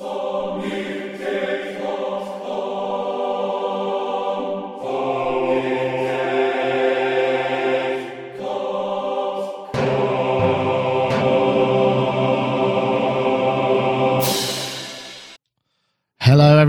Hello,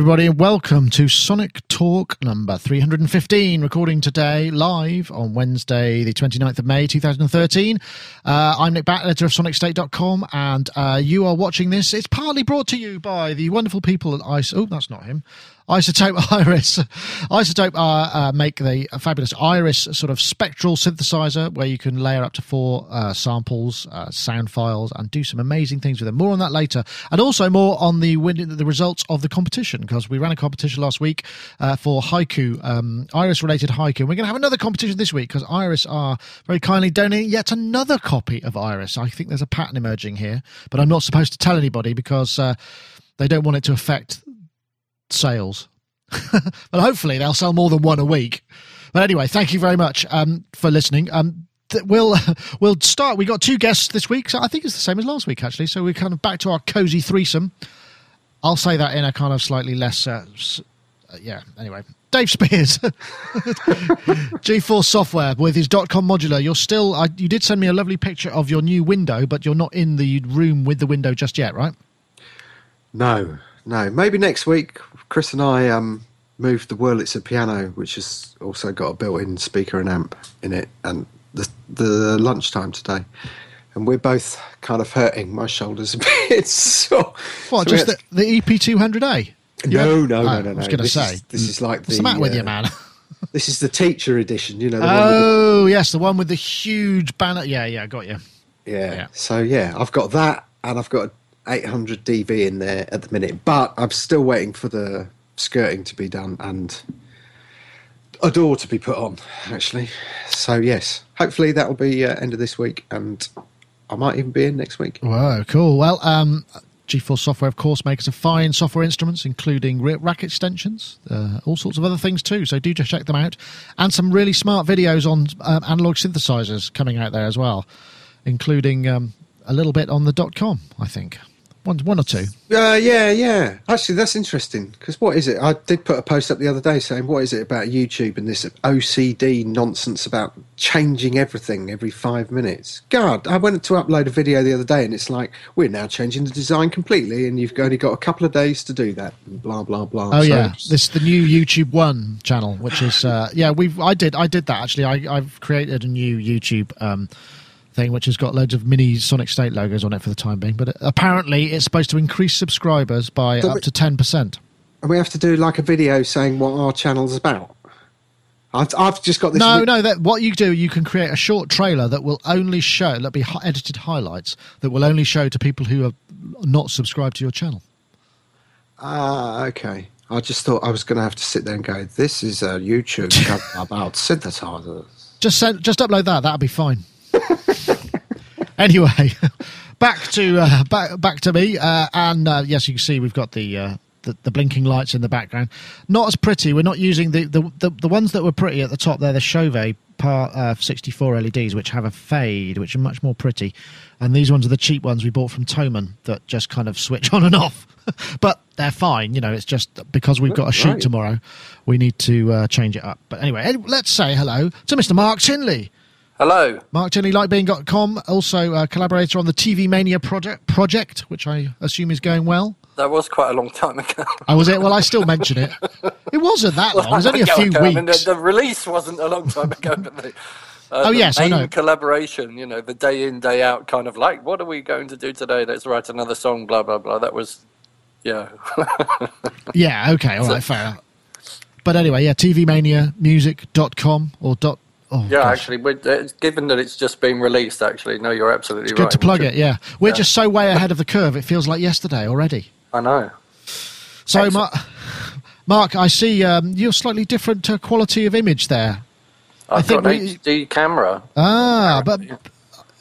everybody, and welcome to Sonic Talk number 315, recording today live on Wednesday, the 29th of May, 2013. Uh, I'm Nick Batt, of SonicState.com, and uh, you are watching this. It's partly brought to you by the wonderful people at Ice. Oh, that's not him. iZotope Iris. iZotope uh, uh, make the fabulous Iris sort of spectral synthesizer where you can layer up to four uh, samples, uh, sound files, and do some amazing things with them. More on that later, and also more on the win- the results of the competition because we ran a competition last week uh, for haiku, um, Iris related haiku. And we're going to have another competition this week because Iris are very kindly donating yet another copy of Iris. I think there's a pattern emerging here, but I'm not supposed to tell anybody because uh, they don't want it to affect sales. but hopefully they'll sell more than one a week. But anyway, thank you very much um, for listening. Um, th- we'll we'll start. We got two guests this week, so I think it's the same as last week actually. So we're kind of back to our cozy threesome. I'll say that in a kind of slightly less, uh, s- uh, yeah. Anyway, Dave Spiers, GForce Software with his dot .com modular. You're still. I, you did send me a lovely picture of your new window, but you're not in the room with the window just yet, right? No, no. Maybe next week. Chris and I um, moved the Wurlitzer piano, which has also got a built-in speaker and amp in it, and the the lunchtime today. And we're both kind of hurting. My shoulders a bit sore. What? So just the, the EP 200A? No, no, no, no, no, I was going to say. is- this is like What's the, the, matter with uh, you, man? This is the teacher edition. You know. The one with the, Oh, yes, the one with the huge banner. Yeah, yeah, I got you. yeah. yeah. So yeah, I've got that, and I've got 800 dB in there at the minute. But I'm still waiting for the skirting to be done and a door to be put on. Actually, so yes, hopefully that will be uh, end of this week, and I might even be in next week. Whoa, cool. Well, um, GForce Software, of course, makes a fine software instruments, including rack extensions, uh, all sorts of other things too. So do just check them out, and some really smart videos on um, analog synthesizers coming out there as well, including um, a little bit on the dot com. I think one, one or two. Uh, yeah, yeah. Actually, that's interesting because what is it? I did put a post up the other day saying, "What is it about YouTube and this OCD nonsense about changing everything every five minutes?" God, I went to upload a video the other day and it's like we're now changing the design completely, and you've only got a couple of days to do that. Blah blah blah. Oh So- yeah, this is the new YouTube One channel, which is uh, yeah we've I did I did that actually. I, I've created a new YouTube um, thing which has got loads of mini Sonic State logos on it for the time being, but apparently it's supposed to increase subscribers by So up we- to ten percent. and we have to do like a video saying what our channel's about. I've, I've just got this. No, ri- no. That what you do, you can create a short trailer that will only show, that'll be edited highlights that will only show to people who are not subscribed to your channel. Ah, okay. I just thought I was going to have to sit there and go, "This is a YouTube about synthesizers." Just send, just upload that. That'll be fine. anyway, back to uh, back back to me, uh, and uh, yes, you can see we've got the, uh, the the blinking lights in the background. Not as pretty. We're not using the the, the, the ones that were pretty at the top. They're the Chauvet Par uh, 64 LEDs, which have a fade, which are much more pretty. And these ones are the cheap ones we bought from Thomann that just kind of switch on and off. but they're fine. You know, it's just because we've got a shoot Right. tomorrow, we need to uh, change it up. But anyway, let's say hello to Mr. Mark Tinley. Hello. Mark Tinley, lightbeing.com, also a collaborator on the TV Mania project, project, which I assume is going well. That was quite a long time ago. I was it. Well, I still mention it. It wasn't that long. It was only a few ago. I mean, weeks. the, the release wasn't a long time ago, but the, uh, Oh, the yes, I know. collaboration, you know, the day in, day out kind of like, what are we going to do today? Let's write another song, blah, blah, blah. That was, yeah. Yeah, okay, all right, fair enough. But anyway, yeah, tvmaniamusic.com or dot. Oh, yeah, gosh. actually, uh, given that it's just been released, actually, no, you're absolutely Good right. Good to plug it, yeah. We're yeah. just so way ahead of the curve, it feels like yesterday already. I know. So, Excellent. Mark, Mark I see um, you're slightly different uh, quality of image there. I've think got an we- HD camera. Ah, but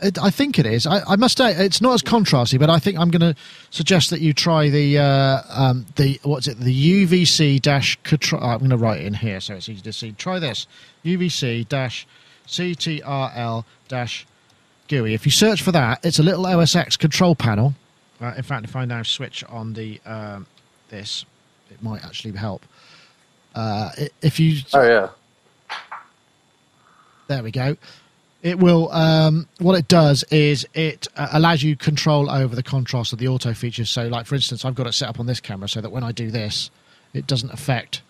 it, I think it is. I, I must say it's not as contrasty, but I think I'm going to suggest that you try the uh, um, the what's it the UVC dash. Control, I'm going to write it in here so it's easy to see. Try this UVC dash CTRL dash GUI. If you search for that, it's a little OSX control panel Uh, in fact, if I now switch on the um, this, it might actually help. Uh, if you Oh yeah. There we go. It will. Um, what it does is it uh, allows you control over the contrast of the auto features. So, like for instance, I've got it set up on this camera so that when I do this, it doesn't affect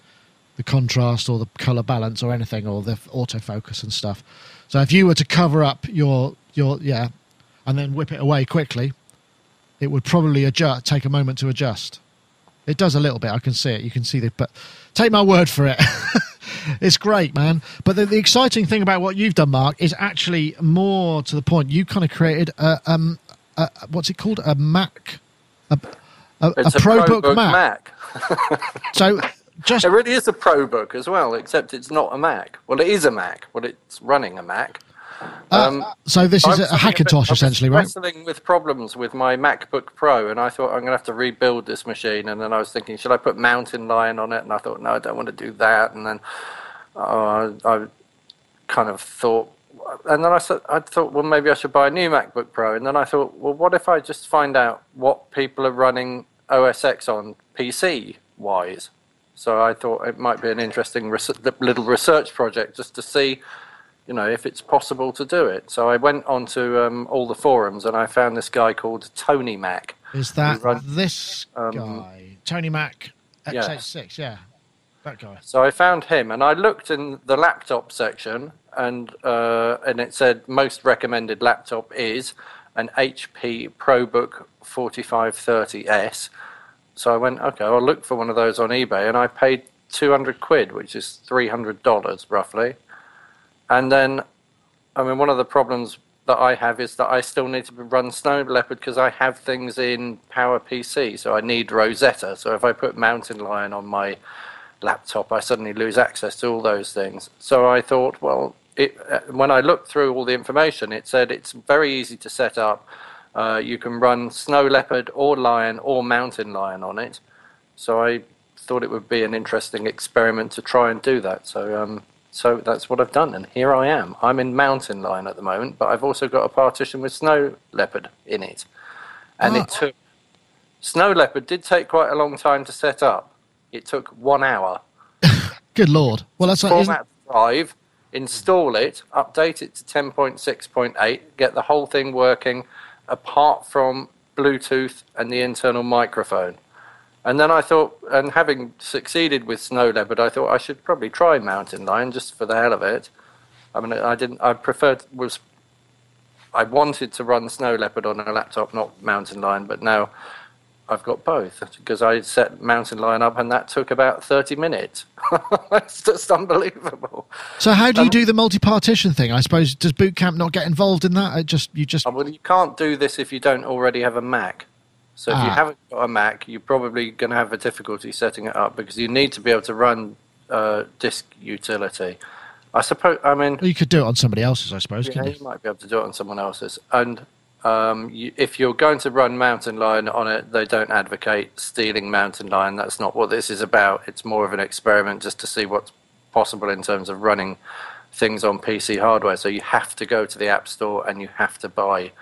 the contrast or the color balance or anything or the autofocus and stuff. So, if you were to cover up your your yeah, and then whip it away quickly, it would probably adjust. Take a moment to adjust. It does a little bit. I can see it. You can see the. But take my word for it. it's great, man. But the, the exciting thing about what you've done, Mark, is actually more to the point. You kind of created a um, a, what's it called? A Mac, a, a, a ProBook ProBook Mac. So just It really is a ProBook as well, except it's not a Mac. Well, it is a Mac. Well, it's running a Mac. Um, so this is I a, was a Hackintosh essentially, right? Wrestling with problems with my MacBook Pro, and I thought I'm going to have to rebuild this machine. And then I was thinking, should I put Mountain Lion on it? And I thought, no, I don't want to do that. And then uh, I kind of thought, and then I said, I thought, well, maybe I should buy a new MacBook Pro. And then I thought, well, what if I just find out what people are running OS X on PC wise? So I thought it might be an interesting res- little research project just to see you know, if it's possible to do it. So I went onto um, all the forums and I found this guy called Tony Mac. Is that run- this um, guy, Tony Mac yeah. X86? Yeah, that guy. So I found him and I looked in the laptop section and uh, and it said most recommended laptop is an HP ProBook 4530S. So I went, okay, I'll look for one of those on eBay and I paid 200 quid, which is $300 roughly. And then, I mean, one of the problems that I have is that I still need to run Snow Leopard because I have things in PowerPC, so I need Rosetta. So if I put Mountain Lion on my laptop, I suddenly lose access to all those things. So I thought, well, it, uh, when I looked through all the information, it said it's very easy to set up. Uh, you can run Snow Leopard or Lion or Mountain Lion on it. So I thought it would be an interesting experiment to try and do that. So um, so that's what I've done, and here I am. I'm in Mountain Lion at the moment, but I've also got a partition with Snow Leopard in it, and Ah. it took Snow Leopard did take quite a long time to set up. It took one hour. Good lord. Well, that's not. Isn't, Format drive, install it, update it to 10.6.8, get the whole thing working, apart from Bluetooth and the internal microphone. And then I thought, and having succeeded with Snow Leopard, I thought I should probably try Mountain Lion just for the hell of it. I mean, I didn't. I preferred was. I wanted to run Snow Leopard on a laptop, not Mountain Lion, but now I've got both because I set Mountain Lion up, and that took about thirty minutes. it's just unbelievable. so how do you um, do the multi-partition thing? I suppose does Boot Camp not get involved in that? It just you just Well, you can't do this if you don't already have a Mac. So if you Ah. haven't got a Mac, you're probably going to have a difficulty setting it up because you need to be able to run uh, disk utility. I suppose. I mean, you could do it on somebody else's. I suppose. yeah, you you? might be able to do it on someone else's. And um, you, if you're going to run Mountain Lion on it, they don't advocate stealing Mountain Lion. That's not what this is about. It's more of an experiment just to see what's possible in terms of running things on PC hardware. So you have to go to the App Store and you have to buy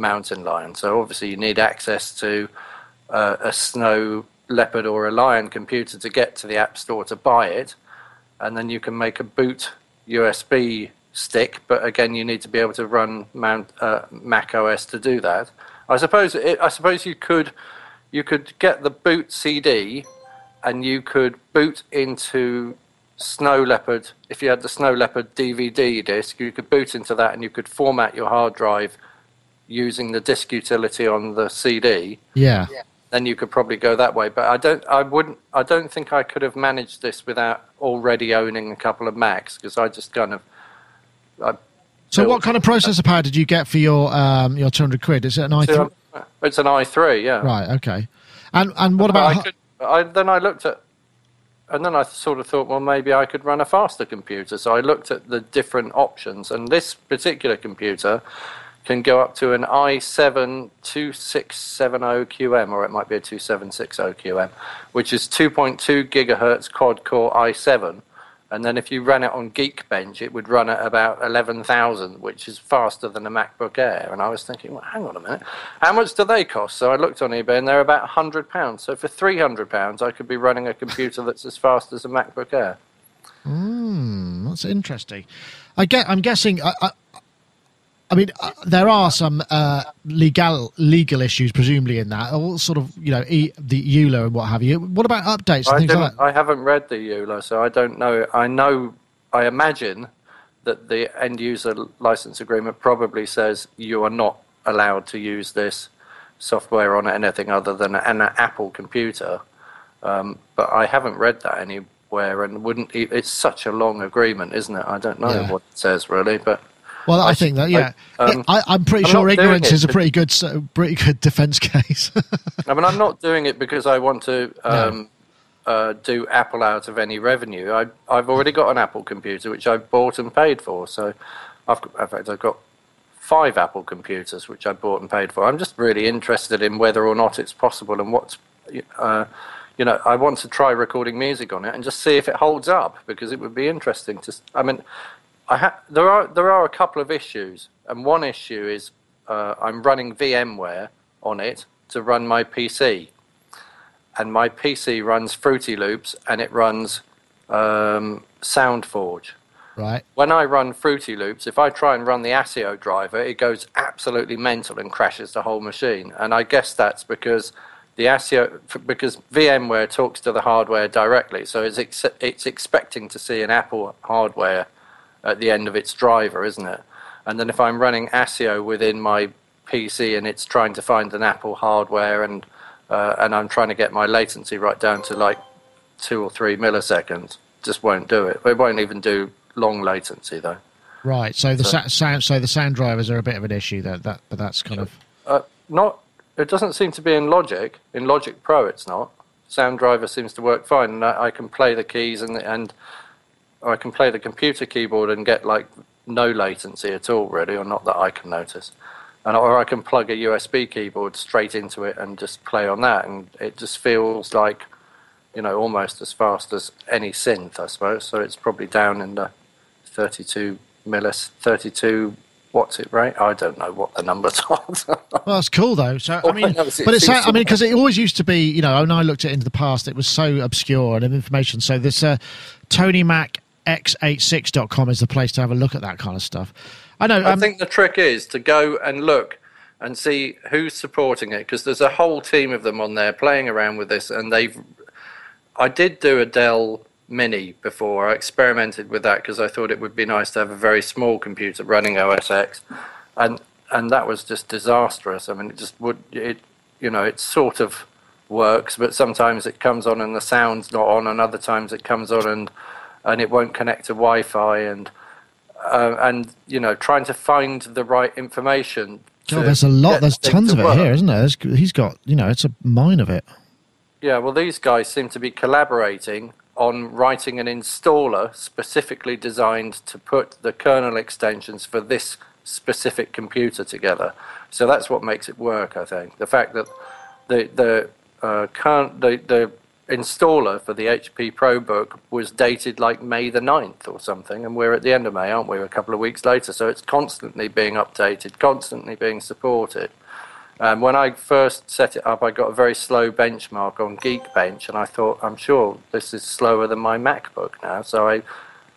Mountain Lion. So obviously you need access to uh, a Snow Leopard or a Lion computer to get to the App Store to buy it, and then you can make a boot USB stick. But again, you need to be able to run Mount, uh, Mac OS to do that. I suppose it, I suppose you could you could get the boot CD, and you could boot into Snow Leopard. If you had the Snow Leopard DVD disc, you could boot into that, and you could format your hard drive using the disk utility on the CD Yeah. then you could probably go that way. But I don't, I wouldn't, I don't think I could have managed this without already owning a couple of Macs because I just kind of. I, So what kind of processor power did you get for your um your two hundred quid? Is it an i3? Um, it's an i3, yeah. Right. Okay. And and what But about? I could, I, then I looked at, and then I sort of thought, well, maybe I could run a faster computer. So I looked at the different options, and this particular computer can go up to an i7 2670QM, or it might be a 2760QM, which is 2.2 gigahertz quad core i7. And then if you ran it on Geekbench, it would run at about 11,000, which is faster than a MacBook Air. And I was thinking, well, hang on a minute, how much do they cost? So I looked on eBay and they're about £100. So for £300, I could be running a computer that's as fast as a MacBook Air. Mm, that's interesting. I get. I'm guessing. I mean, uh, there are some uh, legal legal issues, presumably in that, all sort of, you know, e, the EULA and what have you. What about updates and I, things like that? I haven't read the EULA, so I don't know. I know, I imagine that the end user license agreement probably says you are not allowed to use this software on anything other than an Apple computer. Um, but I haven't read that anywhere, and wouldn't. e- It's such a long agreement, isn't it? I don't know Yeah. what it says really, but Well, I, I think that, yeah. I- um, I, I'm pretty I'm sure ignorance is a pretty good, s- pretty good defense case. I mean, I'm not doing it because I want to um, uh, do Apple out of any revenue. I, I've already got an Apple computer which I bought and paid for. So, I've in fact, I've got five Apple computers which I bought and paid for. I'm just really interested in whether or not it's possible and what's, uh, you know, I want to try recording music on it and just see if it holds up because it would be interesting to. I mean, ha- there are there are a couple of issues, and one issue is uh, I'm running VMware on it to run my PC, and my PC runs Fruity Loops and it runs um, SoundForge. right. When I run Fruity Loops, if I try and run the ASIO driver, it goes absolutely mental and crashes the whole machine. And I guess that's because the ASIO, because VMware talks to the hardware directly, so it's ex- it's expecting to see an Apple hardware at the end of its driver, isn't it? And then if I'm running ASIO within my PC and it's trying to find an Apple hardware and uh, and I'm trying to get my latency right down to like two or three milliseconds, just won't do it. It won't even do long latency though. Right. So the So- sa- sound, so the sound drivers are a bit of an issue. That that, but that's kind of Uh, not. It doesn't seem to be in Logic. In Logic Pro, it's not. Sound driver seems to work fine, and I, I can play the keys and and I can play the computer keyboard and get like no latency at all, really, or not that I can notice. And or I can plug a USB keyboard straight into it and just play on that, and it just feels like, you know, almost as fast as any synth, I suppose. So it's probably down in the 32 millis, 32. What's it rate? I don't know what the numbers are. Well, that's cool though. So I mean, it but it's I mean because it always used to be you know when I looked at it into the past it was so obscure and information. So this uh, Tony Mac x86.com is the place to have a look at that kind of stuff. I know. I Um, think the trick is to go and look and see who's supporting it because there's a whole team of them on there playing around with this, and they've. I did do a Dell Mini before. I experimented with that because I thought it would be nice to have a very small computer running OS X, and and that was just disastrous. I mean, it just would it, you know, it sort of works, but sometimes it comes on and the sound's not on, and other times it comes on and and it won't connect to Wi-Fi and uh, and you know trying to find the right information. To there's a lot. There's tons to of it work. here, isn't there? There's, he's got you know it's a mine of it. Yeah, well, these guys seem to be collaborating on writing an installer specifically designed to put the kernel extensions for this specific computer together. So that's what makes it work, I think. The fact that the the uh, kern- the, the installer for the HP ProBook was dated like May the 9th or something, and we're at the end of May, aren't we? A couple of weeks later, so it's constantly being updated, constantly being supported. Um, when I first set it up, I got a very slow benchmark on Geekbench, and I thought, I'm sure this is slower than my MacBook now. So I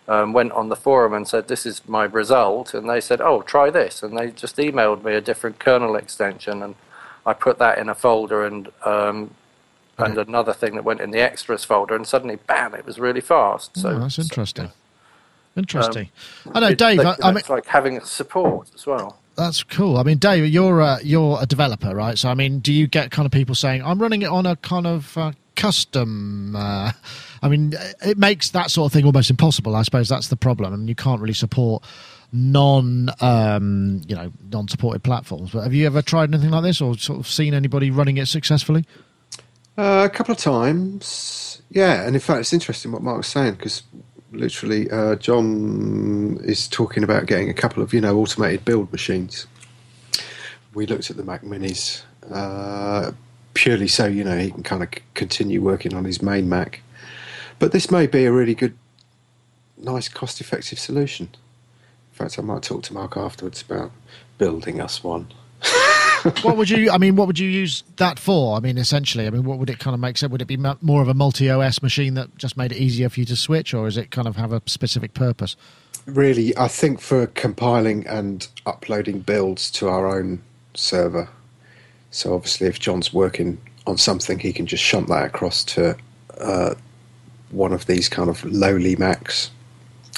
um, went on the forum and said, This is my result. And they said, Oh, try this. And they just emailed me a different kernel extension, and I put that in a folder and um, and another thing that went in the extras folder, and suddenly, bam, it was really fast. So oh, that's interesting. Interesting. Um, I know, it's Dave. like, I, I mean, it's like having support as well. That's cool. I mean, Dave, you're a, you're a developer, right? So, I mean, do you get kind of people saying, "I'm running it on a kind of uh, custom"? Uh, I mean, it makes that sort of thing almost impossible. I suppose that's the problem, and you can't really support non, um, you know, non-supported platforms. But have you ever tried anything like this, or sort of seen anybody running it successfully? Uh, a couple of times, yeah. And in fact, it's interesting what Mark's saying because literally, uh, John is talking about getting a couple of you know automated build machines. We looked at the Mac Minis uh, purely so you know he can kind of continue working on his main Mac. But this may be a really good nice, cost-effective solution. In fact, I might talk to Mark afterwards about building us one. what would you? I mean, what would you use that for? I mean, essentially, I mean, what would it kind of make sense? Would it be more of a multi-OS machine that just made it easier for you to switch, or is it kind of have a specific purpose? Really, I think for compiling and uploading builds to our own server. So obviously, if John's working on something, he can just shunt that across to uh, one of these kind of lowly Macs,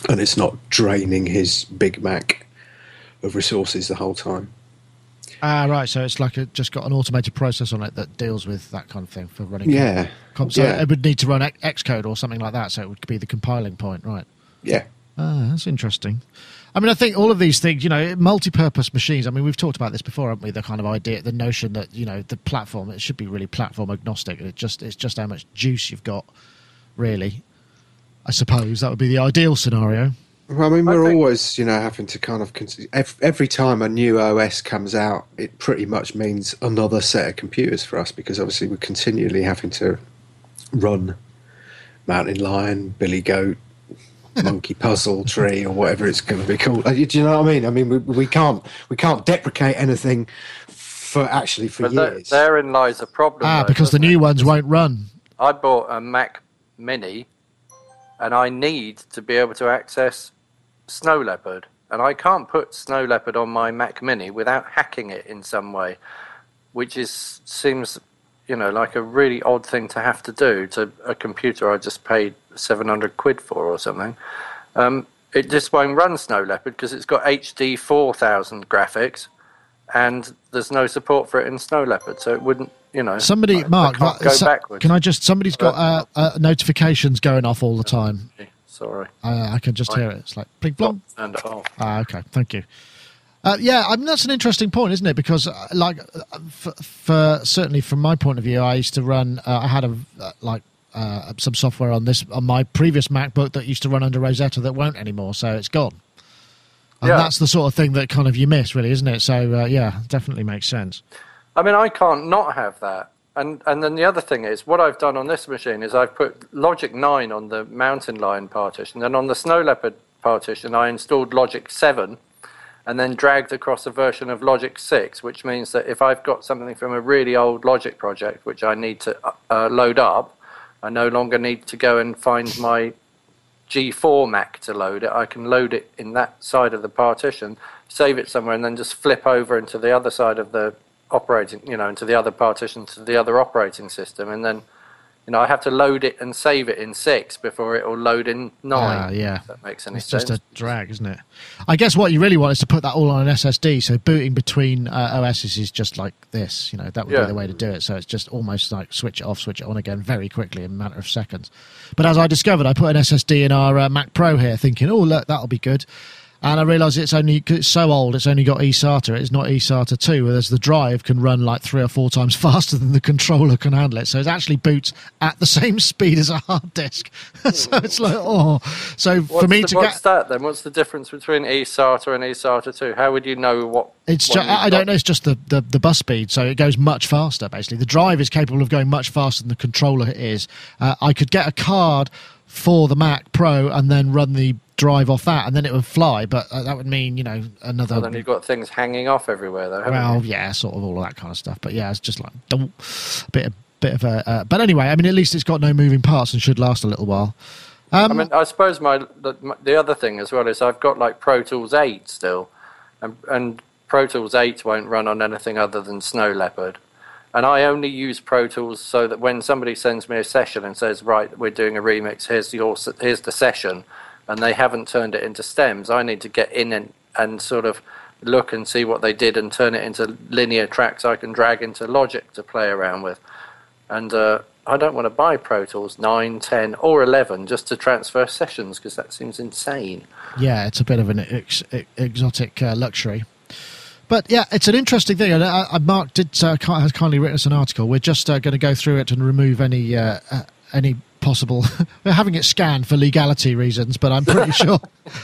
and it's not draining his big Mac of resources the whole time. Ah, right. So it's like it just got an automated process on it that deals with that kind of thing for running. Yeah. Com- so yeah. it would need to run X- Xcode or something like that. So it would be the compiling point, right? Yeah. Ah, that's interesting. I mean, I think all of these things, you know, multi-purpose machines. I mean, we've talked about this before, haven't we? The kind of idea, the notion that you know, the platform it should be really platform agnostic. It just it's just how much juice you've got, really. I suppose that would be the ideal scenario. Well, I mean, we're think- always, you know, having to kind of cons- every time a new OS comes out, it pretty much means another set of computers for us because obviously we're continually having to run Mountain Lion, Billy Goat, Monkey Puzzle Tree, or whatever it's going to be called. Uh, Do you know what I mean? I mean, we, we can't we can't deprecate anything for actually for But there- years. therein lies a problem. Ah, though, because the new it? ones won't run. I bought a Mac Mini, and I need to be able to access Snow Leopard, and I can't put Snow Leopard on my Mac Mini without hacking it in some way, which is seems, you know, like a really odd thing to have to do to a computer I just paid seven hundred quid for or something. Um, it just won't run Snow Leopard because it's got HD four thousand graphics, and there's no support for it in Snow Leopard, so it wouldn't. You know, Somebody, I- I Mark, can't go so- backwards. can I just? Somebody's got uh, uh, notifications going off all the time. Sorry. Uh, I can just hear it. It's like bling blong. And off. Ah, okay. Thank you. Uh, yeah, I mean that's an interesting point, isn't it? Because, uh, like, uh, for, for certainly from my point of view, I used to run. Uh, I had a uh, like uh, some software on this on my previous MacBook that used to run under Rosetta that won't anymore, so it's gone. And Yeah. that's the sort of thing that kind of you miss, really, isn't it? So uh, yeah, definitely makes sense. I mean, I can't not have that. And and then the other thing is, what I've done on this machine is I've put Logic 9 on the Mountain Lion partition, and on the Snow Leopard partition, I installed Logic 7, and then dragged across a version of Logic 6, which means that if I've got something from a really old Logic project which I need to uh, load up, I no longer need to go and find my G4 Mac to load it. I can load it in that side of the partition, save it somewhere, and then just flip over into the other side of the operating, you know, into the other partition to the other operating system, and then, you know, I have to load it and save it in six before it will load in nine. Ah, yeah. that makes any It's sense. just a drag, isn't it? I guess what you really want is to put that all on an SSD. So booting between uh, OSs is just like this. You know, that would Yeah. be the way to do it. So it's just almost like switch it off, switch it on again very quickly in a matter of seconds. But as I discovered, I put an SSD in our uh, Mac Pro here, thinking, oh look, that'll be good. And I realised it's only it's so old. It's only got eSATA. It's not eSATA two. Whereas the drive can run like three or four times faster than the controller can handle it. So it actually boots at the same speed as a hard disk. so it's like oh. So What's, for me the, to what's get that then? What's the difference between eSATA and eSATA 2? How would you know what? It's one just, I don't know. It's just the, the, the bus speed, so it goes much faster. Basically, the drive is capable of going much faster than the controller is. Uh, I could get a card for the Mac Pro and then run the drive off that, and then it would fly. But uh, that would mean you know another. Well, then you've got things hanging off everywhere, though. Well, you? yeah, sort of all of that kind of stuff. But yeah, it's just like a bit of bit of a. Uh, but anyway, I mean, at least it's got no moving parts and should last a little while. Um, I mean, I suppose my the, my- the other thing as well is I've got like Pro Tools 8 still, and and Pro Tools 8 won't run on anything other than Snow Leopard, and I only use Pro Tools so that when somebody sends me a session and says, right, we're doing a remix, here's your here's the session, and they haven't turned it into stems, I need to get in and and sort of look and see what they did and turn it into linear tracks I can drag into Logic to play around with. And uh, I don't want to buy Pro Tools 9, 10, or 11 just to transfer sessions because that seems insane. yeah, it's a bit of an ex- ex- exotic uh, luxury. But yeah, it's an interesting thing. And Mark did uh, has kindly written us an article. We're just uh, going to go through it and remove any uh, any possible. We're having it scanned for legality reasons, but I'm pretty sure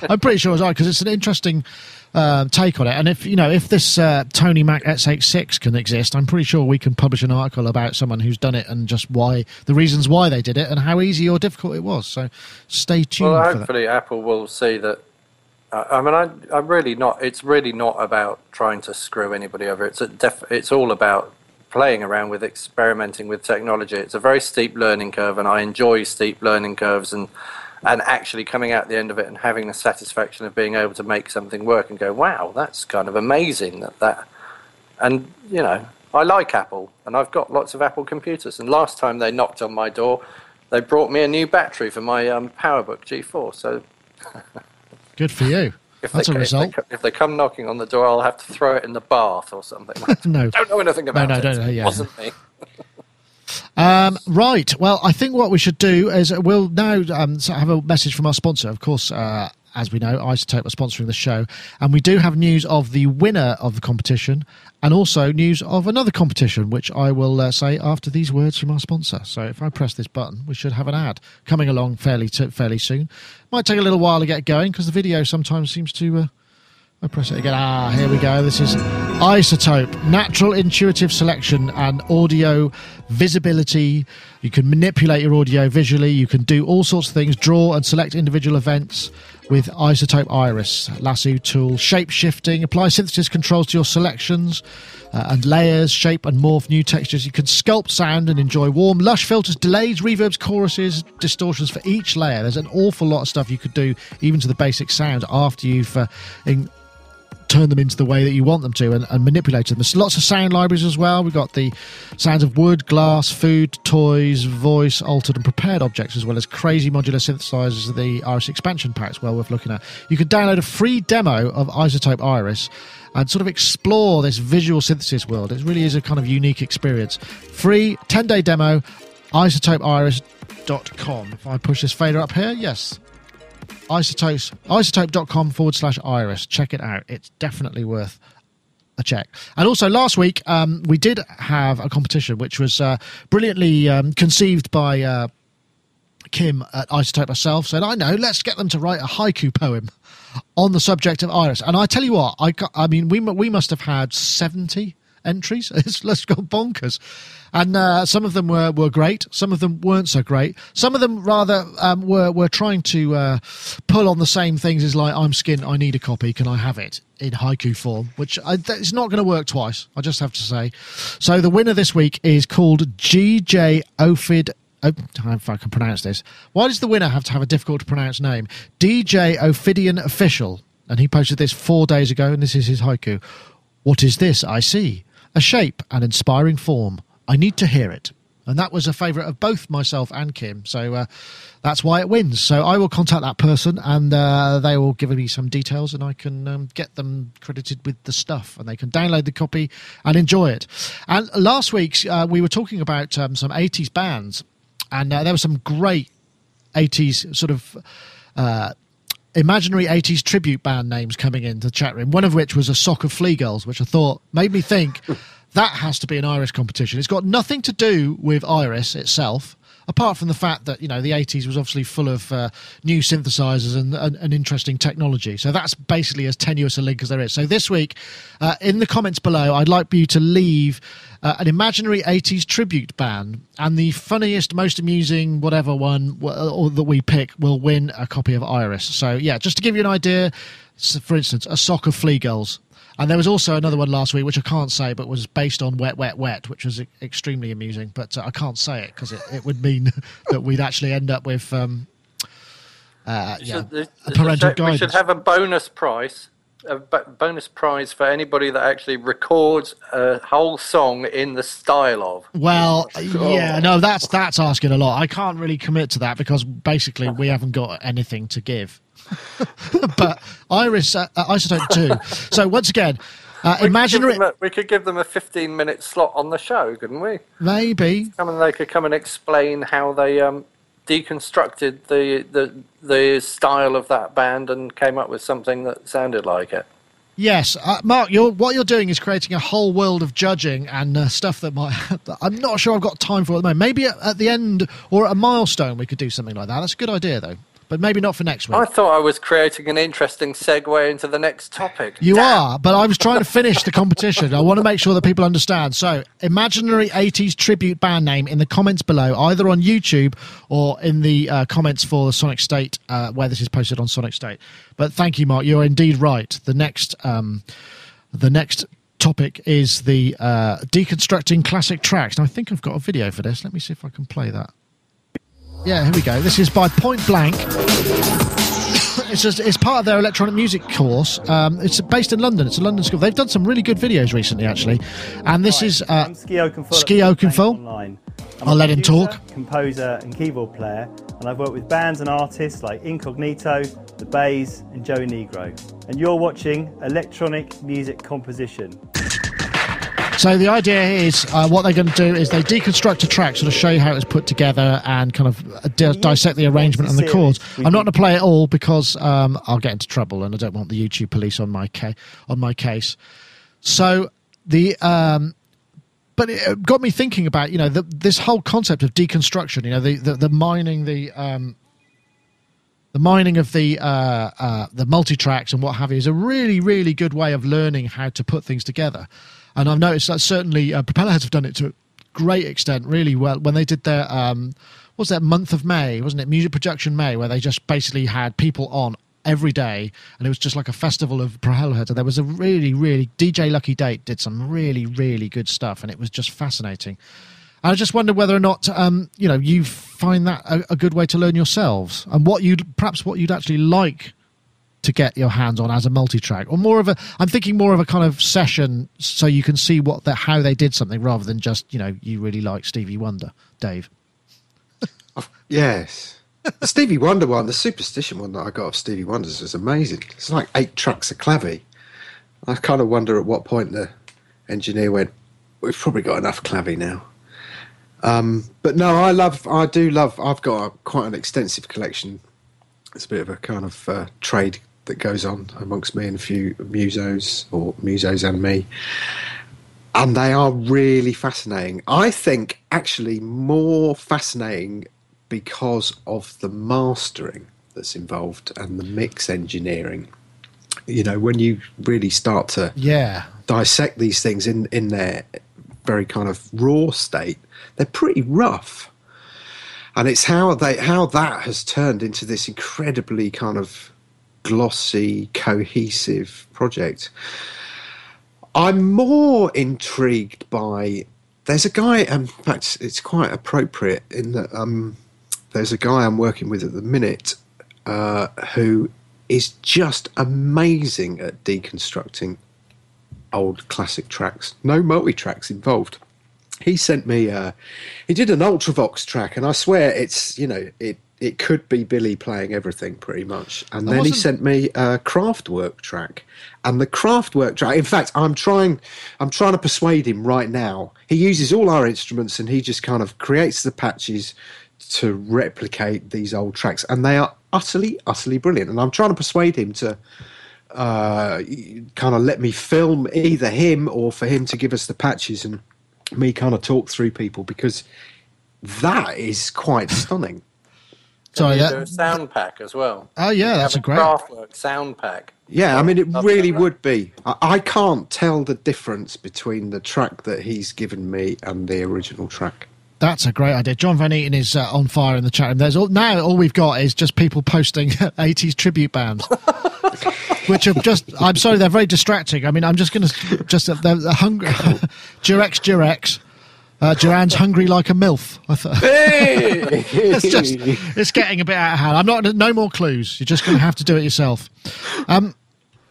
I'm pretty sure it's right because it's an interesting uh, take on it. And if you know if this uh, Tony Mac X86 can exist, I'm pretty sure we can publish an article about someone who's done it and just why the reasons why they did it and how easy or difficult it was. So stay tuned. Well, hopefully Apple will see that. Uh, I mean, I, I'm really not. It's really not about trying to screw anybody over. It's a def, It's all about playing around with experimenting with technology. It's a very steep learning curve, and I enjoy steep learning curves and and actually coming out the end of it and having the satisfaction of being able to make something work and go, wow, that's kind of amazing that that. And you know, I like Apple, and I've got lots of Apple computers. And last time they knocked on my door, they brought me a new battery for my um, PowerBook G4. So Good for you. If That's they, a if they If they, come knocking on the door, I'll have to throw it in the bath or something. no. don't know anything about no, it. don't know, yeah. It wasn't me. Um, right. Well, I think what we should do is we'll now um, have a message from our sponsor. Of course, uh, as we know, iZotope are sponsoring the show, and we do have news of the winner of the competition, and also news of another competition, which I will uh, say after these words from our sponsor. So, if I press this button, we should have an ad coming along fairly t- fairly soon. Might take a little while to get going because the video sometimes seems to. Uh, I press it again. Ah, here we go. This is iZotope, natural intuitive selection and audio visibility. You can manipulate your audio visually. You can do all sorts of things, draw and select individual events with iZotope Iris, lasso tool, shape shifting, apply synthesis controls to your selections uh, and layers, shape and morph new textures. You can sculpt sound and enjoy warm, lush filters, delays, reverbs, choruses, distortions for each layer. There's an awful lot of stuff you could do, even to the basic sound, after you've uh, in, turn them into the way that you want them to and, and manipulate them. There's lots of sound libraries as well. We've got the sounds of wood, glass, food, toys, voice, altered and prepared objects, as well as crazy modular synthesizers, the Iris expansion packs, well worth looking at. You can download a free demo of iZotope Iris and sort of explore this visual synthesis world. It really is a kind of unique experience. Free 10 day demo, izotopeiris.com. If I push this fader up here, yes, isotopes izotope.com forward slash iris. Check it out. It's definitely worth a check. And also last week um, we did have a competition which was uh, brilliantly um, conceived by uh, kim at iZotope herself said i know let's get them to write a haiku poem on the subject of iris. And i tell you what i, got, I mean we, we must have had 70 entries it's, let's go bonkers and uh, some of them were, were great some of them weren't so great some of them rather um, were, were trying to uh, pull on the same things as like i'm skint i need a copy can i have it in haiku form which I, it's not going to work twice i just have to say so the winner this week is called gj ophid Oh, if I can pronounce this. Why does the winner have to have a difficult to pronounce name? DJ Ophidian Official. And he posted this four days ago, and this is his haiku. What is this I see? A shape, an inspiring form. I need to hear it. And that was a favourite of both myself and Kim. So uh, that's why it wins. So I will contact that person and uh, they will give me some details and I can um, get them credited with the stuff and they can download the copy and enjoy it. And last week uh, we were talking about um, some 80s bands and uh, there were some great 80s sort of uh, imaginary 80s tribute band names coming into the chat room, one of which was a Sock of Flea Girls, which I thought made me think that has to be an Iris competition. It's got nothing to do with Iris itself. Apart from the fact that you know the 80s was obviously full of uh, new synthesizers and, and, and interesting technology, so that's basically as tenuous a link as there is. So this week, uh, in the comments below, I'd like you to leave uh, an imaginary 80s tribute band, and the funniest, most amusing, whatever one w- or that we pick will win a copy of Iris. So yeah, just to give you an idea, s- for instance, a sock of flea girls. And there was also another one last week, which I can't say, but was based on Wet, Wet, Wet, which was extremely amusing. But uh, I can't say it because it, it would mean that we'd actually end up with um, uh, yeah, Should- there- a parental we should- We should have a bonus prize, a bonus prize for anybody that actually records a whole song in the style of. Well, yeah, no, that's that's asking a lot. I can't really commit to that because basically we haven't got anything to give. but Iris uh, uh, iZotope two. So once again, uh, We could, give imaginary them a, we could give them a 15 minute slot on the show, couldn't we? maybe Come and they could come and explain how they um, deconstructed the, the the style of that band and came up with something that sounded like it. Yes, uh, Mark. You're, what you're doing is creating a whole world of judging and uh, stuff that might. that I'm not sure I've got time for at the moment. Maybe at, at the end or at a milestone we could do something like that. That's a good idea, though. But maybe not for next week. I thought I was creating an interesting segue into the next topic. You Damn. are, but I was trying to finish the competition. I want to make sure that people understand. So, imaginary 80s tribute band name in the comments below, either on YouTube or in the uh, comments for the Sonic State, uh, where this is posted on Sonic State. But thank you, Mark. You're indeed right. The next, um, the next topic is the uh, deconstructing classic tracks. Now, I think I've got a video for this. Let me see if I can play that. Yeah, here we go. This is by Point Blank. it's just, it's part of their electronic music course. Um, it's based in London. It's a London school. They've done some really good videos recently, actually. And this Hi, is uh, I'm Ski Oakenfull. Ski Oakenfull. I'll let him talk. Composer and keyboard player, and I've worked with bands and artists like Incognito, The Bays, and Joey Negro. And you're watching electronic music composition. So the idea is uh, what they're going to do is they deconstruct a track, sort of show you how it's put together, and kind of uh, di- dissect the arrangement and the chords. I'm not going to play it all because um, I'll get into trouble, and I don't want the YouTube police on my ca- on my case. So the um, but it got me thinking about you know the, this whole concept of deconstruction. You know the the, the mining the um, the mining of the uh, uh, the multi tracks and what have you is a really really good way of learning how to put things together. And I've noticed that certainly uh, Propellerheads have done it to a great extent, really well. When they did their um, what was that month of May, wasn't it? Music Production May, where they just basically had people on every day, and it was just like a festival of Propellerheads. And there was a really really DJ Lucky Date did some really really good stuff, and it was just fascinating. I just wonder whether or not um, you know you find that a, a good way to learn yourselves, and what you'd perhaps what you'd actually like to get your hands on as a multi-track, or more of a. I'm thinking more of a kind of session, so you can see what the, how they did something, rather than just you know you really like Stevie Wonder, Dave. Yes. The Stevie Wonder one, the Superstition one that I got of Stevie Wonder's is amazing. It's like eight tracks of clavy. I kind of wonder at what point the engineer went, we've probably got enough clavy now. Um, but no, I love, I do love, I've got a, quite an extensive collection. It's a bit of a kind of uh, trade that goes on amongst me and a few musos, or musos and me. And they are really fascinating. I think actually more fascinating because of the mastering that's involved and the mix engineering. You know, when you really start to Yeah, dissect these things in, in their very kind of raw state, they're pretty rough. And it's how they how that has turned into this incredibly kind of glossy, cohesive project. I'm more intrigued by. There's a guy. In fact, it's quite appropriate in that um, there's a guy I'm working with at the minute uh, who is just amazing at deconstructing old classic tracks. No multi tracks involved. He sent me. Uh, he did an Ultravox track, and I swear it's you know it. It could be Billy playing everything pretty much, and then he sent me a Kraftwerk track, and the Kraftwerk track. In fact, I'm trying. I'm trying to persuade him right now. He uses all our instruments, and he just kind of creates the patches to replicate these old tracks, and they are utterly, utterly brilliant. And I'm trying to persuade him to uh, kind of let me film either him or for him to give us the patches and me kind of talk through people because that is quite stunning. Sorry. You a That, sound pack as well. oh yeah, that's a Have great. Kraftwerk sound pack. Yeah, I mean, it Love really would be. I, I can't tell the difference between the track that he's given me and the original track. That's a great idea. John Van Eaton is uh, on fire in the chat room. There's all, now all we've got is just people posting 80s tribute bands, which are just. I'm sorry, they're very distracting. I mean, I'm just going to just uh, they're, they're hungry. Durex, Durex. Uh, Duran's hungry like a milf. I thought it's just it's getting a bit out of hand. I'm not. No more clues. You're just going to have to do it yourself. Um,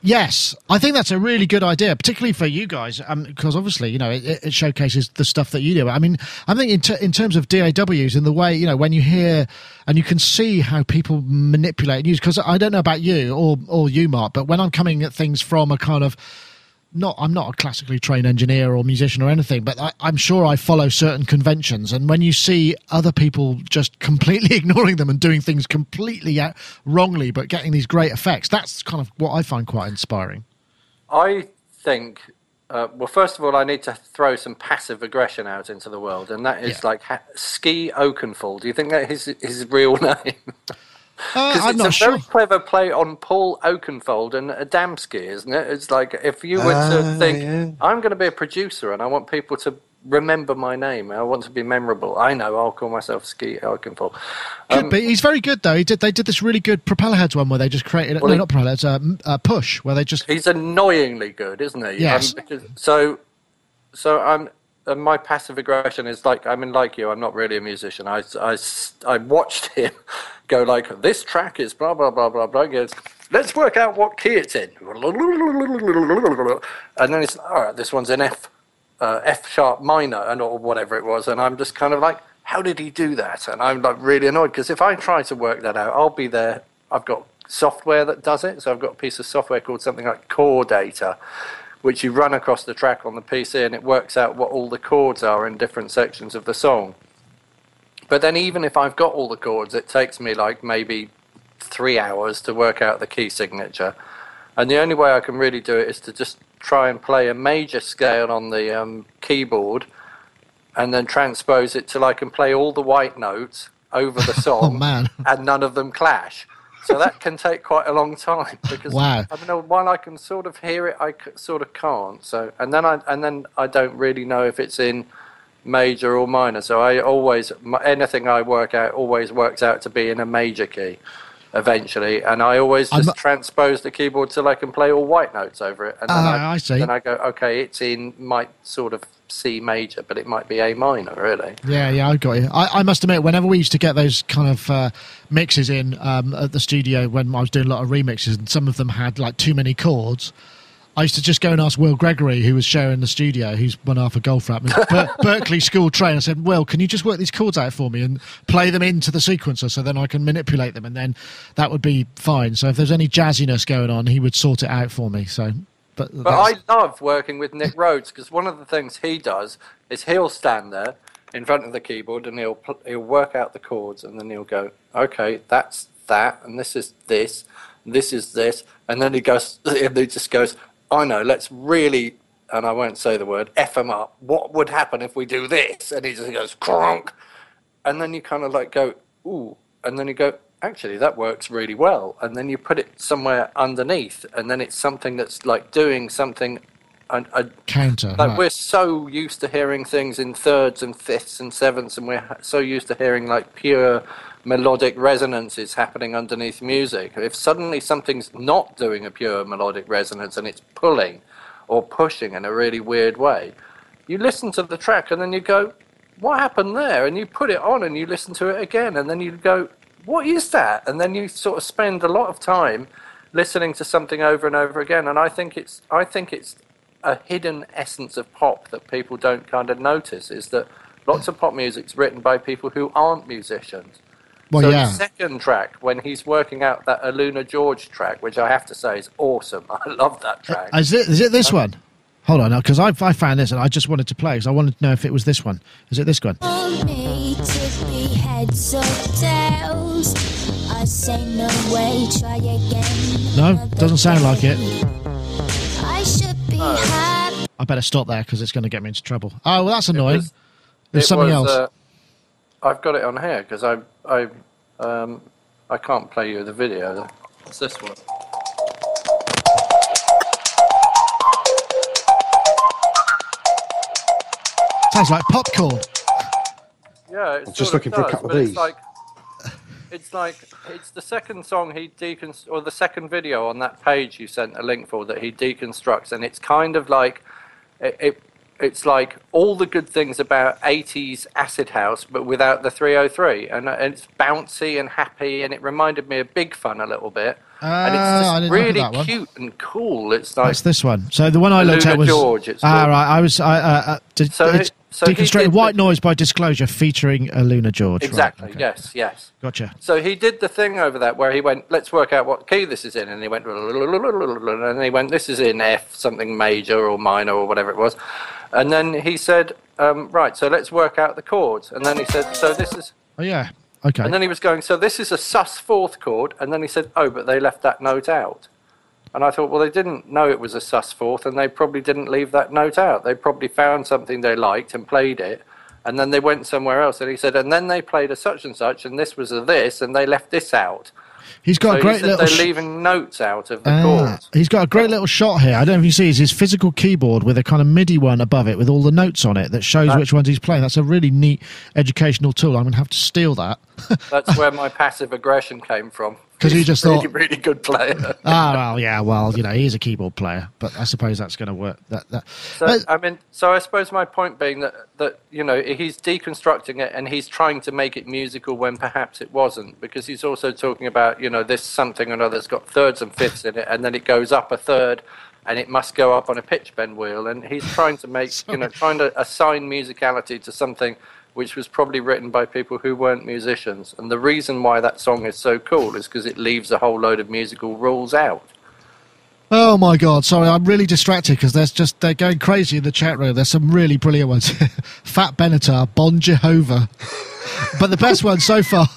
Yes, I think that's a really good idea, particularly for you guys, because obviously, you know, it, it showcases the stuff that you do. I mean, I think in, t- in terms of DAWs in the way, you know, when you hear and you can see how people manipulate use, because I don't know about you or or you, Mark, but when I'm coming at things from a kind of not I'm not a classically trained engineer or musician or anything, but I, I'm sure I follow certain conventions. And when you see other people just completely ignoring them and doing things completely out, wrongly, but getting these great effects, that's kind of what I find quite inspiring. I think. Uh, well, first of all, I need to throw some passive aggression out into the world, and that is Yeah. like ha- Ski Oakenfold. Do you think that is his real name? Uh, Because it's a sure. very clever play on Paul Oakenfold and Adamski, isn't it? It's like if you were to Ah, think, yeah. I'm going to be a producer and I want people to remember my name. I want to be memorable. I know. I'll call myself Ski Oakenfold. Could Um, be. He's very good though. He did. They did this really good propeller heads one where they just created. Well, no, he- not propeller heads. Uh, uh, push where they just. He's annoyingly good, isn't he? Yes. because, so, so I'm. Uh, my passive aggression is like I mean, like you, I'm not really a musician. I, I, I watched him go like, "This track is blah blah blah blah blah." Goes, "Let's work out what key it's in," and then it's all right. This one's in F, uh, F sharp minor, and or whatever it was, and I'm just kind of like, "How did he do that?" And I'm like really annoyed because if I try to work that out, I'll be there. I've got software that does it, so I've got a piece of software called something like Core Data which you run across the track on the PC and it works out what all the chords are in different sections of the song. But then, even if I've got all the chords, it takes me like maybe three hours to work out the key signature. And the only way I can really do it is to just try and play a major scale on the um, keyboard and then transpose it till I can play all the white notes over the song Oh and none of them clash. So that can take quite a long time because Wow. I don't know. While I can sort of hear it, I c- sort of can't. So and then I and then I don't really know if it's in major or minor. So I always anything I work out always works out to be in a major key eventually, and I always just not- transpose the keyboard till I can play all white notes over it. And then Ah, I see. Then I go, okay, it's in might sort of C major, but it might be A minor, really. Yeah, yeah, I got you. I, I must admit, whenever we used to get those kind of uh, mixes in um, at the studio when I was doing a lot of remixes, and some of them had like too many chords. I used to just go and ask Will Gregory, who was sharing the studio, who's one half of Goldfrapp, and Ber- Berklee school trainer. I said, "Will, can you just work these chords out for me and play them into the sequencer, so then I can manipulate them, and then that would be fine." So if there's any jazziness going on, he would sort it out for me. So, but, But I love working with Nick Rhodes because one of the things he does is he'll stand there in front of the keyboard and he'll pl- he'll work out the chords and then he'll go, okay, that's that, and this is this, and this is this, and then he goes, and he just goes, I know, let's really, and I won't say the word, f him up. What would happen if we do this? And he just goes, cronk, and then you kind of like go, ooh, and then you go, actually, that works really well. And then you put it somewhere underneath, and then it's something that's like doing something. A, a, counter. like right. we're so used to hearing things in thirds and fifths and sevenths, and we're so used to hearing like pure melodic resonances happening underneath music. If suddenly something's not doing a pure melodic resonance and it's pulling or pushing in a really weird way, you listen to the track and then you go, "What happened there?" And you put it on and you listen to it again, and then you go, "What is that?" And then you sort of spend a lot of time listening to something over and over again. And I think it's I think it's a hidden essence of pop that people don't kind of notice is that lots of pop music's written by people who aren't musicians. Well, so yeah. the second track, when he's working out that Aluna George track, which I have to say is awesome. I love that uh, track. Is it, is it this uh, one? Hold on, because I, I found this and I just wanted to play because I wanted to know if it was this one. Is it this one? Want me to be heads or tails? I say no way, try again. No, doesn't sound like it. I should be uh. happy. I better stop there because it's going to get me into trouble. Oh, well, that's annoying. was- There's It something was, else. Uh, I've got it on here because I I um, I can't play you the video. It's this one. Sounds like popcorn. Yeah, it's I'm just sort looking for a couple of but it's these. Like, it's like it's the second song he deconst or the second video on that page you sent a link for that he deconstructs, and it's kind of like it. it it's like all the good things about 80s acid house, but without the 303, and, uh, and it's bouncy and happy, and it reminded me of Big Fun a little bit, and Ah, I it's just look at really cute and cool. It's like That's this one. So the one I looked Luna at was George, it's ah right. I was I, uh, uh, de- So it's so did white the- noise by disclosure featuring a Luna George. Right, exactly okay. yes, yes. Gotcha. So he did the thing over that where he went, let's work out what key this is in, and he went, and he went, this is in F, something major or minor or whatever it was, and then he said, um, right, so let's work out the chords, and then he said, so this is, Oh yeah. Okay. and then he was going, so this is a sus fourth chord, and then he said, oh, but they left that note out. And I thought, well, they didn't know it was a sus fourth, and they probably didn't leave that note out. They probably found something they liked and played it, and then they went somewhere else. And he said, and then they played a such and such, and this was a this, and they left this out. He's got so a great he little. they're sh- leaving notes out of the Ah, chords. he's got a great little shot here. I don't know if you see it's his physical keyboard with a kind of MIDI one above it with all the notes on it that shows which ones he's playing. That's a really neat educational tool. I'm going to have to steal that. That's where my passive aggression came from. 'Cause you He's just a really, thought- really good player. ah, well, yeah, well, you know, he's a keyboard player, but I suppose that's going to work. That, that. So But- I mean, so I suppose my point being that that you know he's deconstructing it and he's trying to make it musical when perhaps it wasn't, because he's also talking about you know this something or another's got thirds and fifths in it, and then it goes up a third, and it must go up on a pitch bend wheel, and he's trying to make you know trying to assign musicality to something which was probably written by people who weren't musicians, and the reason why that song is so cool is because it leaves a whole load of musical rules out. Oh my god! Sorry, I'm really distracted because there's just they're going crazy in the chat room. There's some really brilliant ones. Fat Benatar, Bon Jehovah, but the best one so far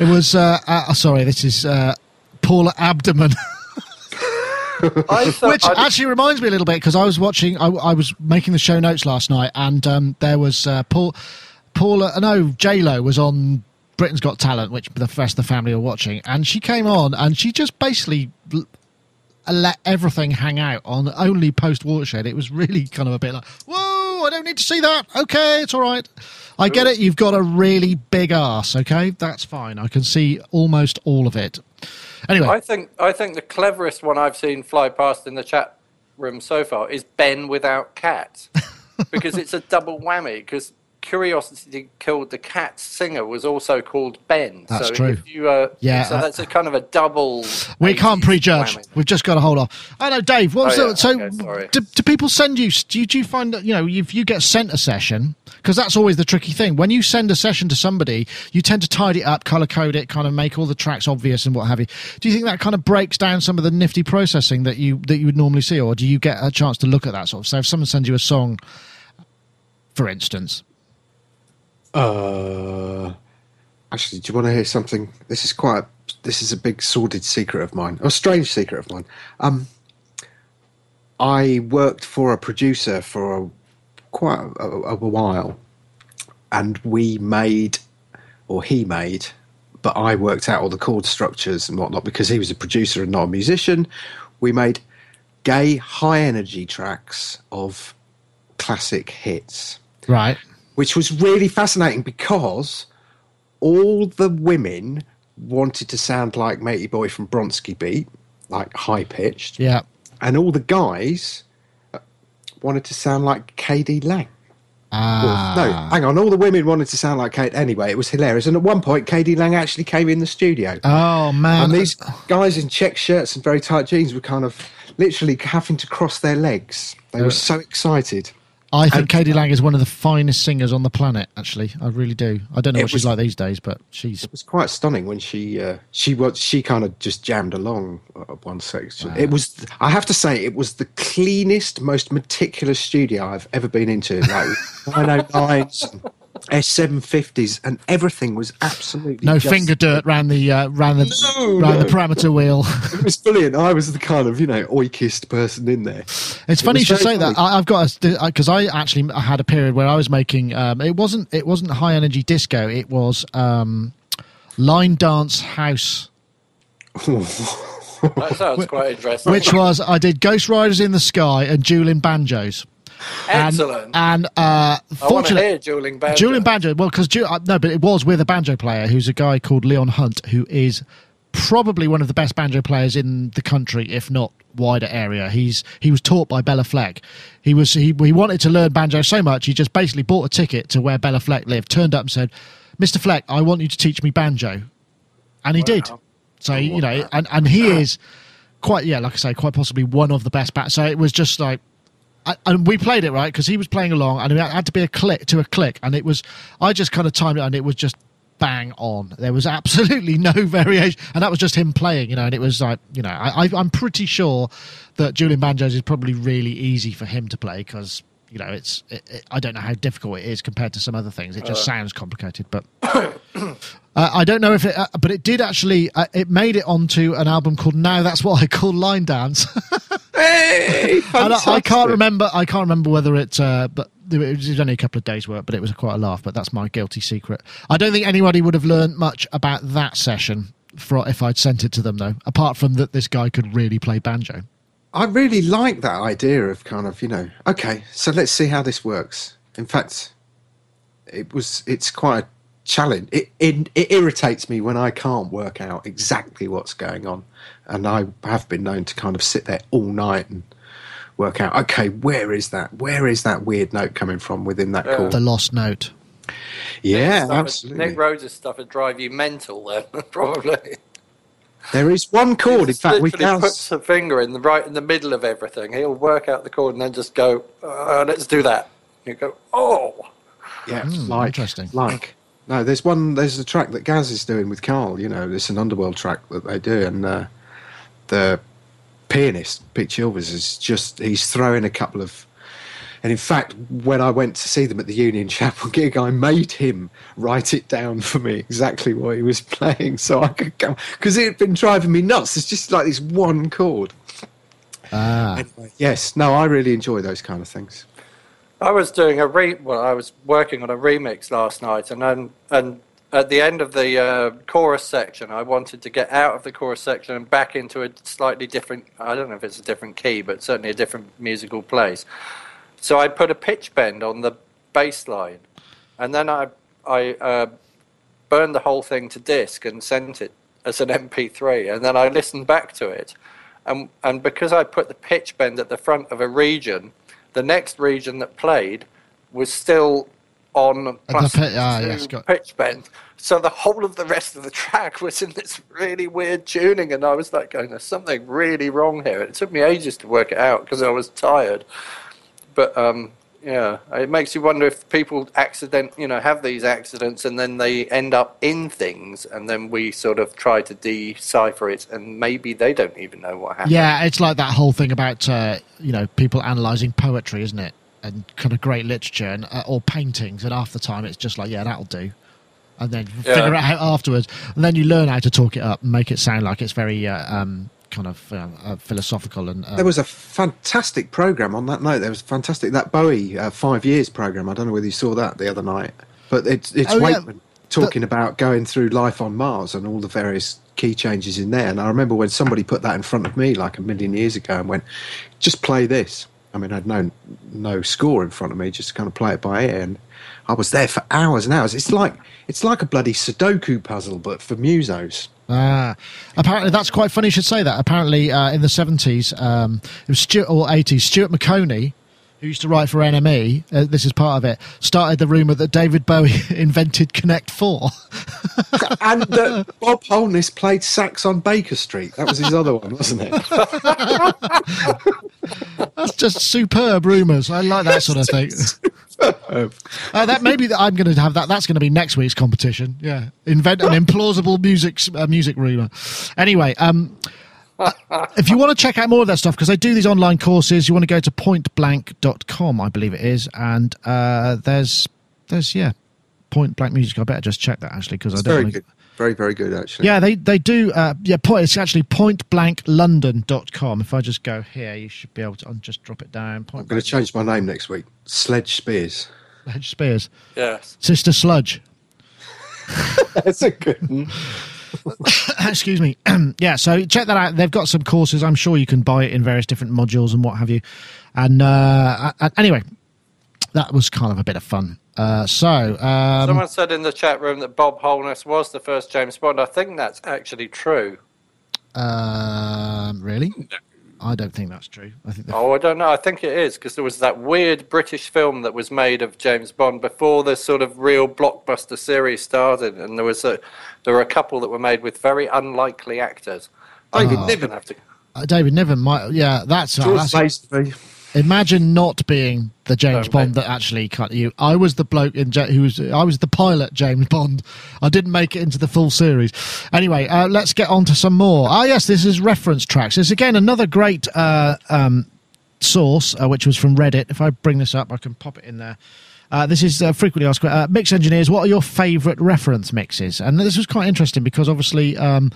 it was. Uh, uh, sorry, this is uh, Paula Abdomen, which actually reminds me a little bit because I was watching. I, I was making the show notes last night, and um, there was uh, Paul, Paula. uh, No, J Lo was on Britain's Got Talent, which the rest of the family were watching, and she came on and she just basically let everything hang out on only post watershed. It was really kind of a bit like, whoa, I don't need to see that. Okay, it's all right. I get it. You've got a really big ass. Okay, that's fine. I can see almost all of it. Anyway, I think I think the cleverest one I've seen fly past in the chat room so far is Ben without cat, because it's a double whammy. Because Curiosity Killed the Cat singer was also called Ben. That's so true. If you, uh, Yeah, So uh, that's a kind of a double. we can't 80s prejudge. whammy. We've just got to hold off. I know, Dave. Oh, the, so? okay, do, do people send you? Do you, do you find that you know if you get sent a session? Because that's always the tricky thing. When you send a session to somebody, you tend to tidy it up, color code it, kind of make all the tracks obvious and what have you. Do you think that kind of breaks down some of the nifty processing that you that you would normally see, or do you get a chance to look at that sort of? So if someone sends you a song, for instance, Uh, actually, do you want to hear something? This is quite. This is a big sordid secret of mine, a strange secret of mine. Um, I worked for a producer for a, quite a, a, a while, and we made, or he made, but I worked out all the chord structures and whatnot because he was a producer and not a musician. We made gay high energy tracks of classic hits right? Which was really fascinating because all the women wanted to sound like Matey Boy from Bronski Beat, like high pitched, Yeah. and all the guys wanted to sound like KD Lang. Ah, No, hang on, all the women wanted to sound like Kate. Anyway, it was hilarious. And at one point, KD Lang actually came in the studio. Oh man, and these guys in check shirts and very tight jeans were kind of literally having to cross their legs. They were so excited. I think and- KD Lang is one of the finest singers on the planet. Actually, I really do. I don't know what she's like these days, but she's It was quite stunning when she uh, she was she kind of just jammed along at one section. It was I have to say it was the cleanest, most meticulous studio I've ever been into. Like 909s, and S750s, and everything was absolutely no just- finger dirt round the uh, round the No, round the parameter wheel. It was brilliant. I was the kind of you know oikist person in there. It's funny you should say very that. I, I've got a because I actually had a period where I was making. Um, it wasn't it wasn't high energy disco. It was um, line dance house. That sounds quite interesting. Which was I did Ghost Riders in the Sky and Dueling Banjos. And, Excellent. And uh, fortunately, dueling banjo. Julian Banjo. Well, because uh, no, but it was with a banjo player who's a guy called Leon Hunt, who is probably one of the best banjo players in the country, if not wider area. He's he was taught by Béla Fleck. He was he, he wanted to learn banjo so much he just basically bought a ticket to where Béla Fleck lived, turned up and said, "Mr. Fleck, I want you to teach me banjo," and he did. So you know, and and he is quite yeah, like I say, quite possibly one of the best bats. So it was just like and we played it right because he was playing along, and it had to be a click to a click, and it was. I just kind of timed it, and it was just bang on. There was absolutely no variation, and that was just him playing, you know. And it was like, you know, I, I'm pretty sure that Julian Banjos is probably really easy for him to play because you know, it's it, it, I don't know how difficult it is compared to some other things. It just sounds complicated, but uh, I don't know if it. Uh, but it did actually. Uh, it made it onto an album called "Now That's What I Call Line Dance." Hey, I, I can't remember. I can't remember whether it. Uh, but it was only a couple of days' work, but it was quite a laugh. But that's my guilty secret. I don't think anybody would have learned much about that session for if I'd sent it to them, though. Apart from that, this guy could really play banjo. I really like that idea of kind of, you know, okay, so let's see how this works. In fact, it was it's quite a challenge. It, it it irritates me when I can't work out exactly what's going on, and I have been known to kind of sit there all night and work out. Okay, where is that? Where is that weird note coming from within that chord? The lost note. Yeah, Stuff- absolutely. Nick Rhodes' stuff would drive you mental then, probably. There is one chord. In fact, we literally can. puts a finger in the right in the middle of everything. He'll work out the chord and then just go, uh, "Let's do that." You go, "Oh, Yeah, Hmm, like interesting. Like no, there's one. There's a track that Gaz is doing with Karl. You know, it's an underworld track that they do, and uh, the pianist Pete Chilvers is just he's throwing a couple of. And in fact, when I went to see them at the Union Chapel gig, I made him write it down for me exactly what he was playing, so I could go because it had been driving me nuts. It's just like this one chord. Ah, Anyway, yes, no, I really enjoy those kind of things. I was doing a re. Well, I was working on a remix last night, and then and at the end of the uh, chorus section, I wanted to get out of the chorus section and back into a slightly different. I don't know if it's a different key, but certainly a different musical place. So I put a pitch bend on the bass line, and then I I uh, burned the whole thing to disk and sent it as an MP3, and then I listened back to it, and and because I put the pitch bend at the front of a region, the next region that played was still on plus pi- ah, yes, got- pitch bend. So the whole of the rest of the track was in this really weird tuning, and I was like, going, "There's something really wrong here." It took me ages to work it out because I was tired. But um, yeah, it makes you wonder if people accident, you know, have these accidents and then they end up in things, and then we sort of try to decipher it, and maybe they don't even know what happened. yeah, it's like that whole thing about uh, you know people analysing poetry, isn't it? And kind of great literature and uh, or paintings, and half the time it's just like, yeah, that'll do, and then Yeah. figure it out afterwards, and then you learn how to talk it up and make it sound like it's very uh, um, kind of uh, uh, philosophical and. Uh, There was a fantastic program on that note. There was fantastic that Bowie uh, five years program. I don't know whether you saw that the other night, but it's it's Oh, yeah. Wakeman talking about going through life on Mars and all the various key changes in there. And I remember when somebody put that in front of me like a million years ago and went, "Just play this." I mean, I had no no score in front of me, just to kind of play it by ear, and I was there for hours and hours. It's like it's like a bloody Sudoku puzzle, but for musos. Ah, apparently that's quite funny. You should say that. Apparently, uh, in the seventies, um, it was Stuart or eighties. Stuart Maconie, who used to write for NME, uh, this is part of it. Started the rumor that David Bowie invented Connect Four. and that Bob Holness played sax on Baker Street. That was his other one, wasn't it? That's just superb rumors. I like that sort of thing. Uh, that maybe that I'm going to have that. That's going to be next week's competition. Yeah, invent an implausible music uh, music rumor. Anyway, um, if you want to check out more of that stuff, because I do these online courses, you want to go to pointblank.com, I believe it is, and uh, there's there's yeah, Point Blank Music. I better just check that actually because I don't. very wanna- good. Very, very good, actually. Yeah, they they do. Uh, yeah, point. It's actually pointblanklondon.com. If I just go here, you should be able to. I'll just drop it down. point I'm going to change my name next week. Sledge Spears. sledge Spears, Yes. Sister Sludge. That's a good one. Excuse me. yeah, so check that out. They've got some courses. I'm sure you can buy it in various different modules and what have you. And uh, uh, anyway, that was kind of a bit of fun. Uh, so, um, Someone said in the chat room that Bob Holness was the first James Bond. I think that's actually true. um, really? I don't think that's true. I think Oh, I don't know. I think it is because there was that weird British film that was made of James Bond before the sort of real blockbuster series started, and there was a there were a couple that were made with very unlikely actors. David I'm Niven. gonna have to. uh, David Niven might. Yeah, that's, uh, George that's Lazenby. Imagine not being the James. Bond that actually cut you. I was the bloke in Ja- who was I was the pilot James Bond. I didn't make it into the full series. Anyway, uh, let's get on to some more. Ah, yes, this is reference tracks. It's again another great uh, um, source, uh, which was from Reddit. If I bring this up, I can pop it in there. Uh, this is uh, frequently asked uh, mix engineers. What are your favourite reference mixes? And this was quite interesting because obviously um,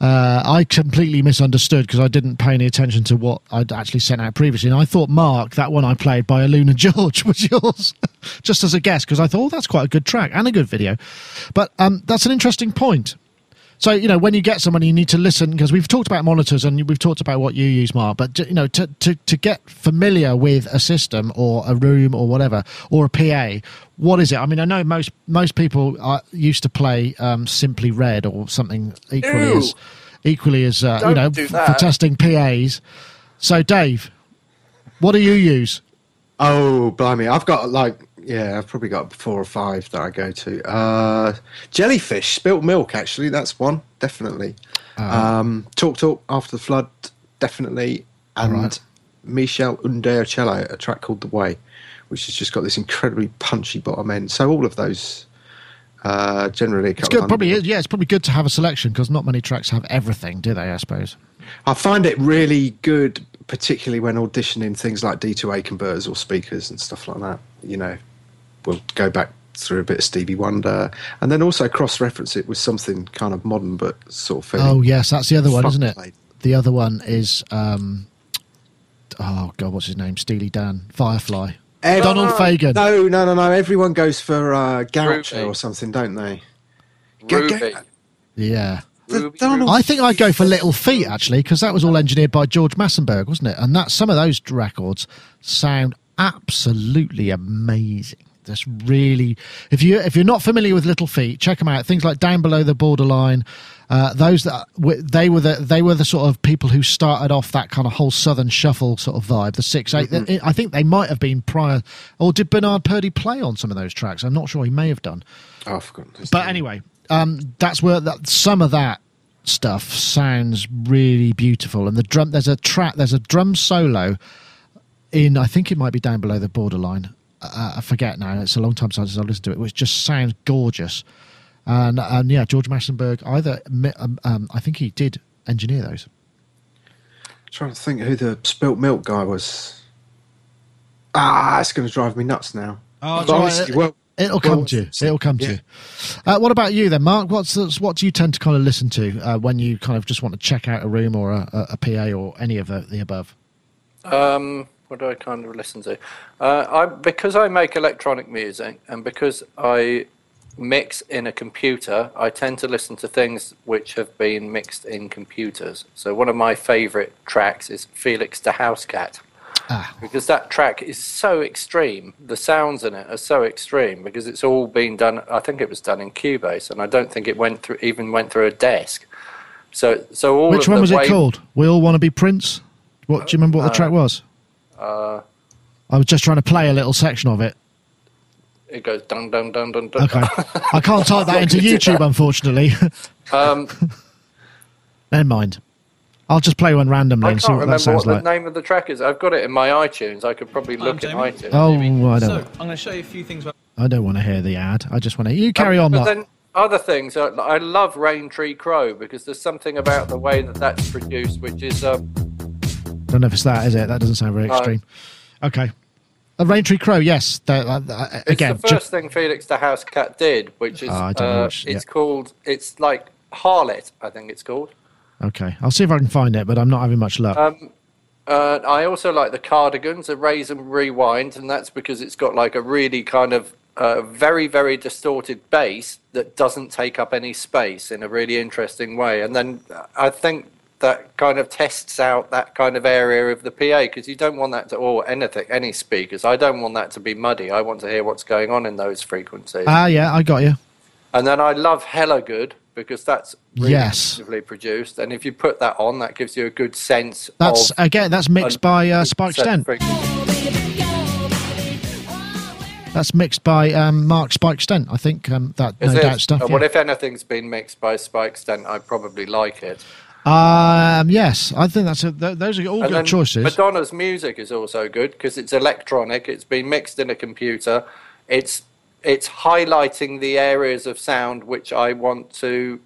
uh, I completely misunderstood because I didn't pay any attention to what I'd actually sent out previously. And I thought Mark, that one I played by Aluna George, was yours, just as a guess because I thought oh, that's quite a good track and a good video. But um, that's an interesting point. So you know when you get someone, you need to listen because we've talked about monitors and we've talked about what you use, Mark. But you know to to to get familiar with a system or a room or whatever or a PA, what is it? I mean, I know most most people are used to play um, simply red or something equally Ew. as equally as uh, you know f- for testing PAs. So Dave, what do you use? Oh, blimey. I've got like, yeah, I've probably got four or five that I go to. Uh, jellyfish, spilt milk, actually. That's one, definitely. um, Talk Talk After the Flood, definitely. And Alright. Meshell Ndegeocello, a track called The Way, which has just got this incredibly punchy bottom end. So all of those, uh, generally. It's good. Probably is. Yeah, it's probably good to have a selection because not many tracks have everything, do they? I suppose. I find it really good, particularly when auditioning things like D2A converters or speakers and stuff like that. You know, we'll go back through a bit of Stevie Wonder and then also cross reference it with something kind of modern but sort of Oh yes, that's the other one, isn't it? front-played. The other one is um, oh god, what's his name? Steely Dan, Firefly, Ev- Donald Fagen. No, no, no, no. Everyone goes for uh, Gaucho or something, don't they? Go- Ruby. go- Yeah, The Ruby, Donald- I think I'd go for Little Feat actually because that was all engineered by George Massenburg, wasn't it? And that some of those records sound absolutely amazing. That's really if you if you're not familiar with Little Feat, check them out. Things like Down Below the Borderline. Uh, those that they were the they were the sort of people who started off that kind of whole Southern shuffle sort of vibe. The six eight. I think they might have been prior. Or did Bernard Purdie play on some of those tracks? I'm not sure. He may have done. Oh. But anyway, um, that's where that, some of that stuff sounds really beautiful. And the drum, there's a track, there's a drum solo in, I think it might be down below the borderline. Uh, I forget now. It's a long time since I listened to it, which just sounds gorgeous. And, and yeah, George Massenburg either, um, um, I think he did engineer those. I'm trying to think who the spilt milk guy was. Ah, it's going to drive me nuts now. Oh, But honestly, well, It'll come well, to you. It'll come to you. Uh, what about you then, Mark? What's what do you tend to kind of listen to uh, when you kind of just want to check out a room or a, a, a PA or any of the, the above? Um, what do I kind of listen to? Uh, I because I make electronic music and because I mix in a computer, I tend to listen to things which have been mixed in computers. So one of my favourite tracks is Felix da Housecat. Ah. Because that track is so extreme. The sounds in it are so extreme because it's all been done. I think it was done in Cubase, and I don't think it went through even went through a desk. So, so all Which one was it called? We all want to be Prince. What do you remember? What the track was? Uh, I was just trying to play a little section of it. it goes dun dun dun dun dun. Okay, I can't type that into YouTube, that. unfortunately. Um, Never mind. I'll just play one randomly I and see can't what that remember sounds what like. the name of the track is. I've got it in my iTunes. I could probably look in Jamie. iTunes. Oh, I don't. I'm going to show you a few things about I don't want to hear the ad. I just want to. You carry on, Um, But Mark. then other things. Uh, I love Rain Tree Crow because there's something about the way that that's produced, which is um, Don't know if it's that, is it? That doesn't sound very No. extreme. Okay. A rain tree Crow, yes. That- uh, uh, it's again, the ju- first thing Felix da Housecat did, which is Oh, I don't know uh, which- it's yeah. called. It's like Harlot, I think it's called. okay. I'll see if I can find it, but I'm not having much luck. Um, uh, I also like the Cardigans, a Raise and Rewind, and that's because it's got like a really kind of uh, very, very distorted bass that doesn't take up any space in a really interesting way. And then uh, I think that kind of tests out that kind of area of the PA because you don't want that to, or anything, any speakers. I don't want that to be muddy. I want to hear what's going on in those frequencies. Ah, yeah, I got you. And then I love Hella Good because that's really Yes. produced. And if you put that on, that gives you a good sense That's again. That's mixed by uh, Spike Stent. That's mixed by um, Mark Spike Stent. I think um, that Is no it? doubt stuff. Uh, yeah. Well, if anything's been mixed by Spike Stent, I probably like it. Um, yes, I think that's a, th- those are all And good choices. Madonna's music is also good because it's electronic. It's been mixed in a computer. It's it's highlighting the areas of sound which I want to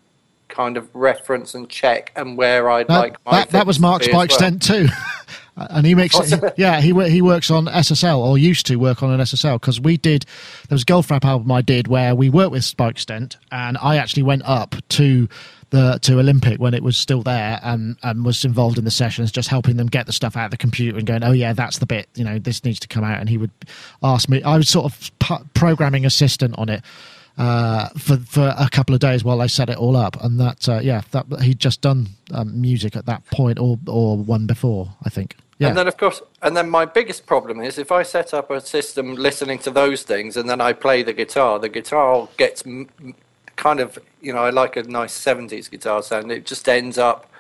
kind of reference and check, and where I'd that, like my that, that was to Mark be as Spike well. Stent too. and he makes yeah he he works on SSL or used to work on an SSL because we did there was a Goldfrapp album I did where we worked with Spike Stent and I actually went up to the to Olympic when it was still there and and was involved in the sessions just helping them get the stuff out of the computer and going oh yeah that's the bit you know this needs to come out. And he would ask me I was sort of programming assistant on it uh, for for a couple of days while they set it all up, and that uh, yeah, that he'd just done um, music at that point or or one before, I think. Yeah, And then, of course, and then my biggest problem is if I set up a system listening to those things and then I play the guitar, the guitar gets m- kind of, you know, I like a nice 70s guitar sound. It just ends up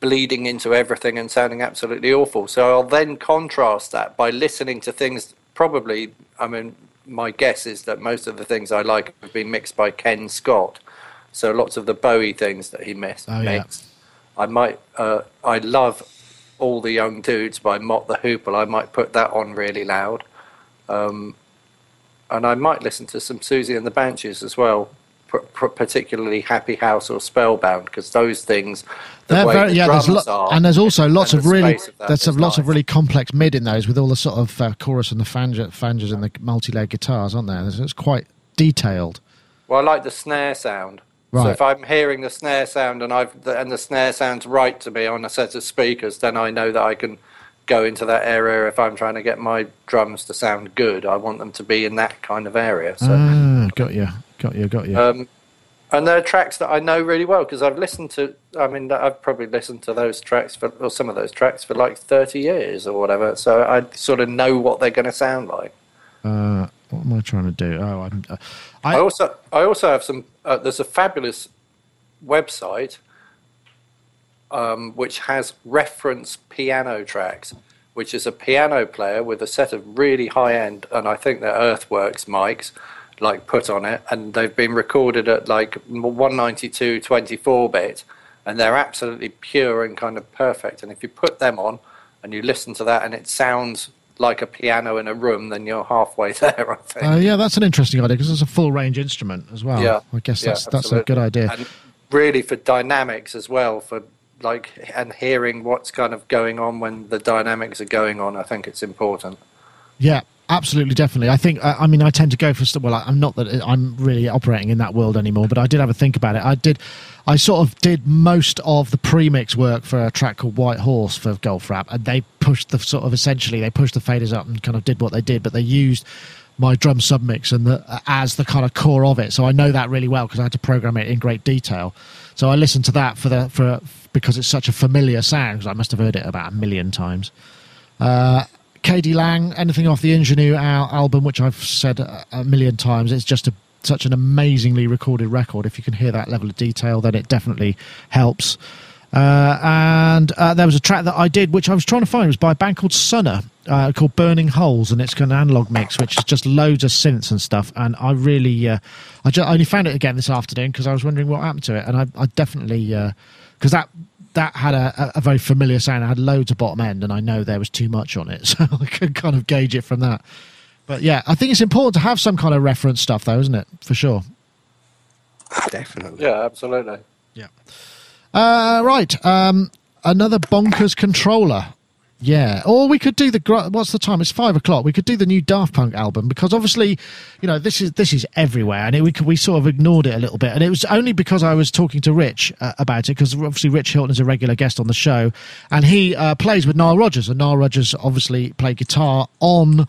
bleeding into everything and sounding absolutely awful. So I'll then contrast that by listening to things probably, I mean, my guess is that most of the things I like have been mixed by Ken Scott. So lots of the Bowie things that he missed. Oh, yeah. mixed. I might, uh, I love all the Young Dudes by Mott the Hoople. I might put that on really loud. Um, and I might listen to some Siouxsie and the Banshees as well, particularly Happy House or Spellbound, because those things, the very- the yeah, there's lo- are, and there's also lots of really of there's lots of really complex mid in those with all the sort of uh, chorus and the flangers and the multi-layered guitars, aren't there? It's, it's quite detailed. Well, I like the snare sound. Right. So if I'm hearing the snare sound and I've the, and the snare sounds right to me on a set of speakers, then I know that I can go into that area if I'm trying to get my drums to sound good. I want them to be in that kind of area. So. Ah, got you, got you, got you. Um, and there are tracks that I know really well because I've listened to. I mean, I've probably listened to those tracks for, or some of those tracks for like thirty years or whatever. So I sort of know what they're going to sound like. Uh, what am I trying to do? Oh, I'm. Uh, I I, also, I also have some. Uh, there's a fabulous website um, which has reference piano tracks, which is a piano player with a set of really high end, and I think they're Earthworks mics, like put on it, and they've been recorded at like 192 24 bit, and they're absolutely pure and kind of perfect. And if you put them on and you listen to that, and it sounds like a piano in a room, then you're halfway there. I think. uh, yeah, that's an interesting idea because it's a full range instrument as well. Yeah, I guess yeah, that's that's a good idea. And really for dynamics as well, for like and hearing what's kind of going on when the dynamics are going on. I think it's important. Yeah, absolutely, definitely. I think. I I mean, I tend to go for well. I- I'm not that uh, I'm really operating in that world anymore, but I did have a think about it. I did. I sort of did most of the premix work for a track called White Horse for Goldfrapp, and they pushed the sort of essentially they pushed the faders up and kind of did what they did, but they used my drum submix and the uh, as the kind of core of it. So I know that really well because I had to program it in great detail. So I listened to that for the for because it's such a familiar sound because I must have heard it about a million times. Uh, KD Lang, anything off the Ingenue al- album, which I've said a, million times, it's just a, such an amazingly recorded record. If you can hear that level of detail, then it definitely helps. Uh, and uh, there was a track that I did, which I was trying to find, it was by a band called Sunner, uh, called Burning Holes, and it's an analog mix, which is just loads of synths and stuff. And I really, uh, I, ju- I only found it again this afternoon because I was wondering what happened to it, and I, I definitely, because that that had a, a very familiar sound. It had loads of bottom end, and I know there was too much on it, so I could kind of gauge it from that. But yeah, I think it's important to have some kind of reference stuff, though, isn't it? For sure. Definitely. Yeah, absolutely. Yeah. Uh, right. Um, another bonkers controller. Yeah. Or we could do the what's the time? It's five o'clock. We could do the new Daft Punk album because obviously, you know, this is this is everywhere, and it, we we sort of ignored it a little bit, and it was only because I was talking to Rich uh, about it because obviously Rich Hilton is a regular guest on the show, and he uh, plays with Nile Rodgers, and Nile Rodgers obviously played guitar on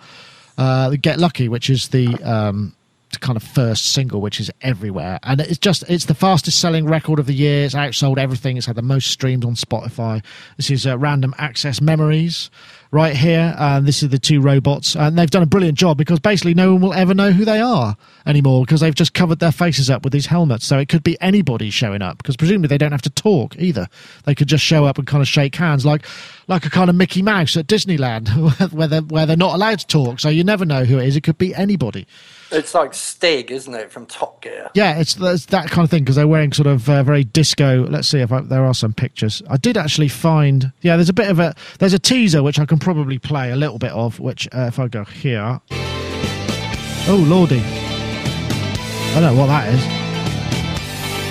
uh, Get Lucky, which is the um, kind of first single, which is everywhere, and it's just it's the fastest selling record of the year. It's outsold everything. It's had the most streams on Spotify. This is uh, Random Access Memories right here. And this is the two robots, and they've done a brilliant job because basically no one will ever know who they are anymore because they've just covered their faces up with these helmets. So it could be anybody showing up because presumably they don't have to talk either. They could just show up and kind of shake hands like like a kind of Mickey Mouse at Disneyland where they're, where they're not allowed to talk. So you never know who it is. It could be anybody. It's like Stig, isn't it, from Top Gear? Yeah, it's, it's that kind of thing because they're wearing sort of uh, very disco. Let's see if I, there are some pictures. I did actually find. Yeah, there's a bit of a there's a teaser which I can probably play a little bit of. Which uh, if I go here, oh lordy, I don't know what that is.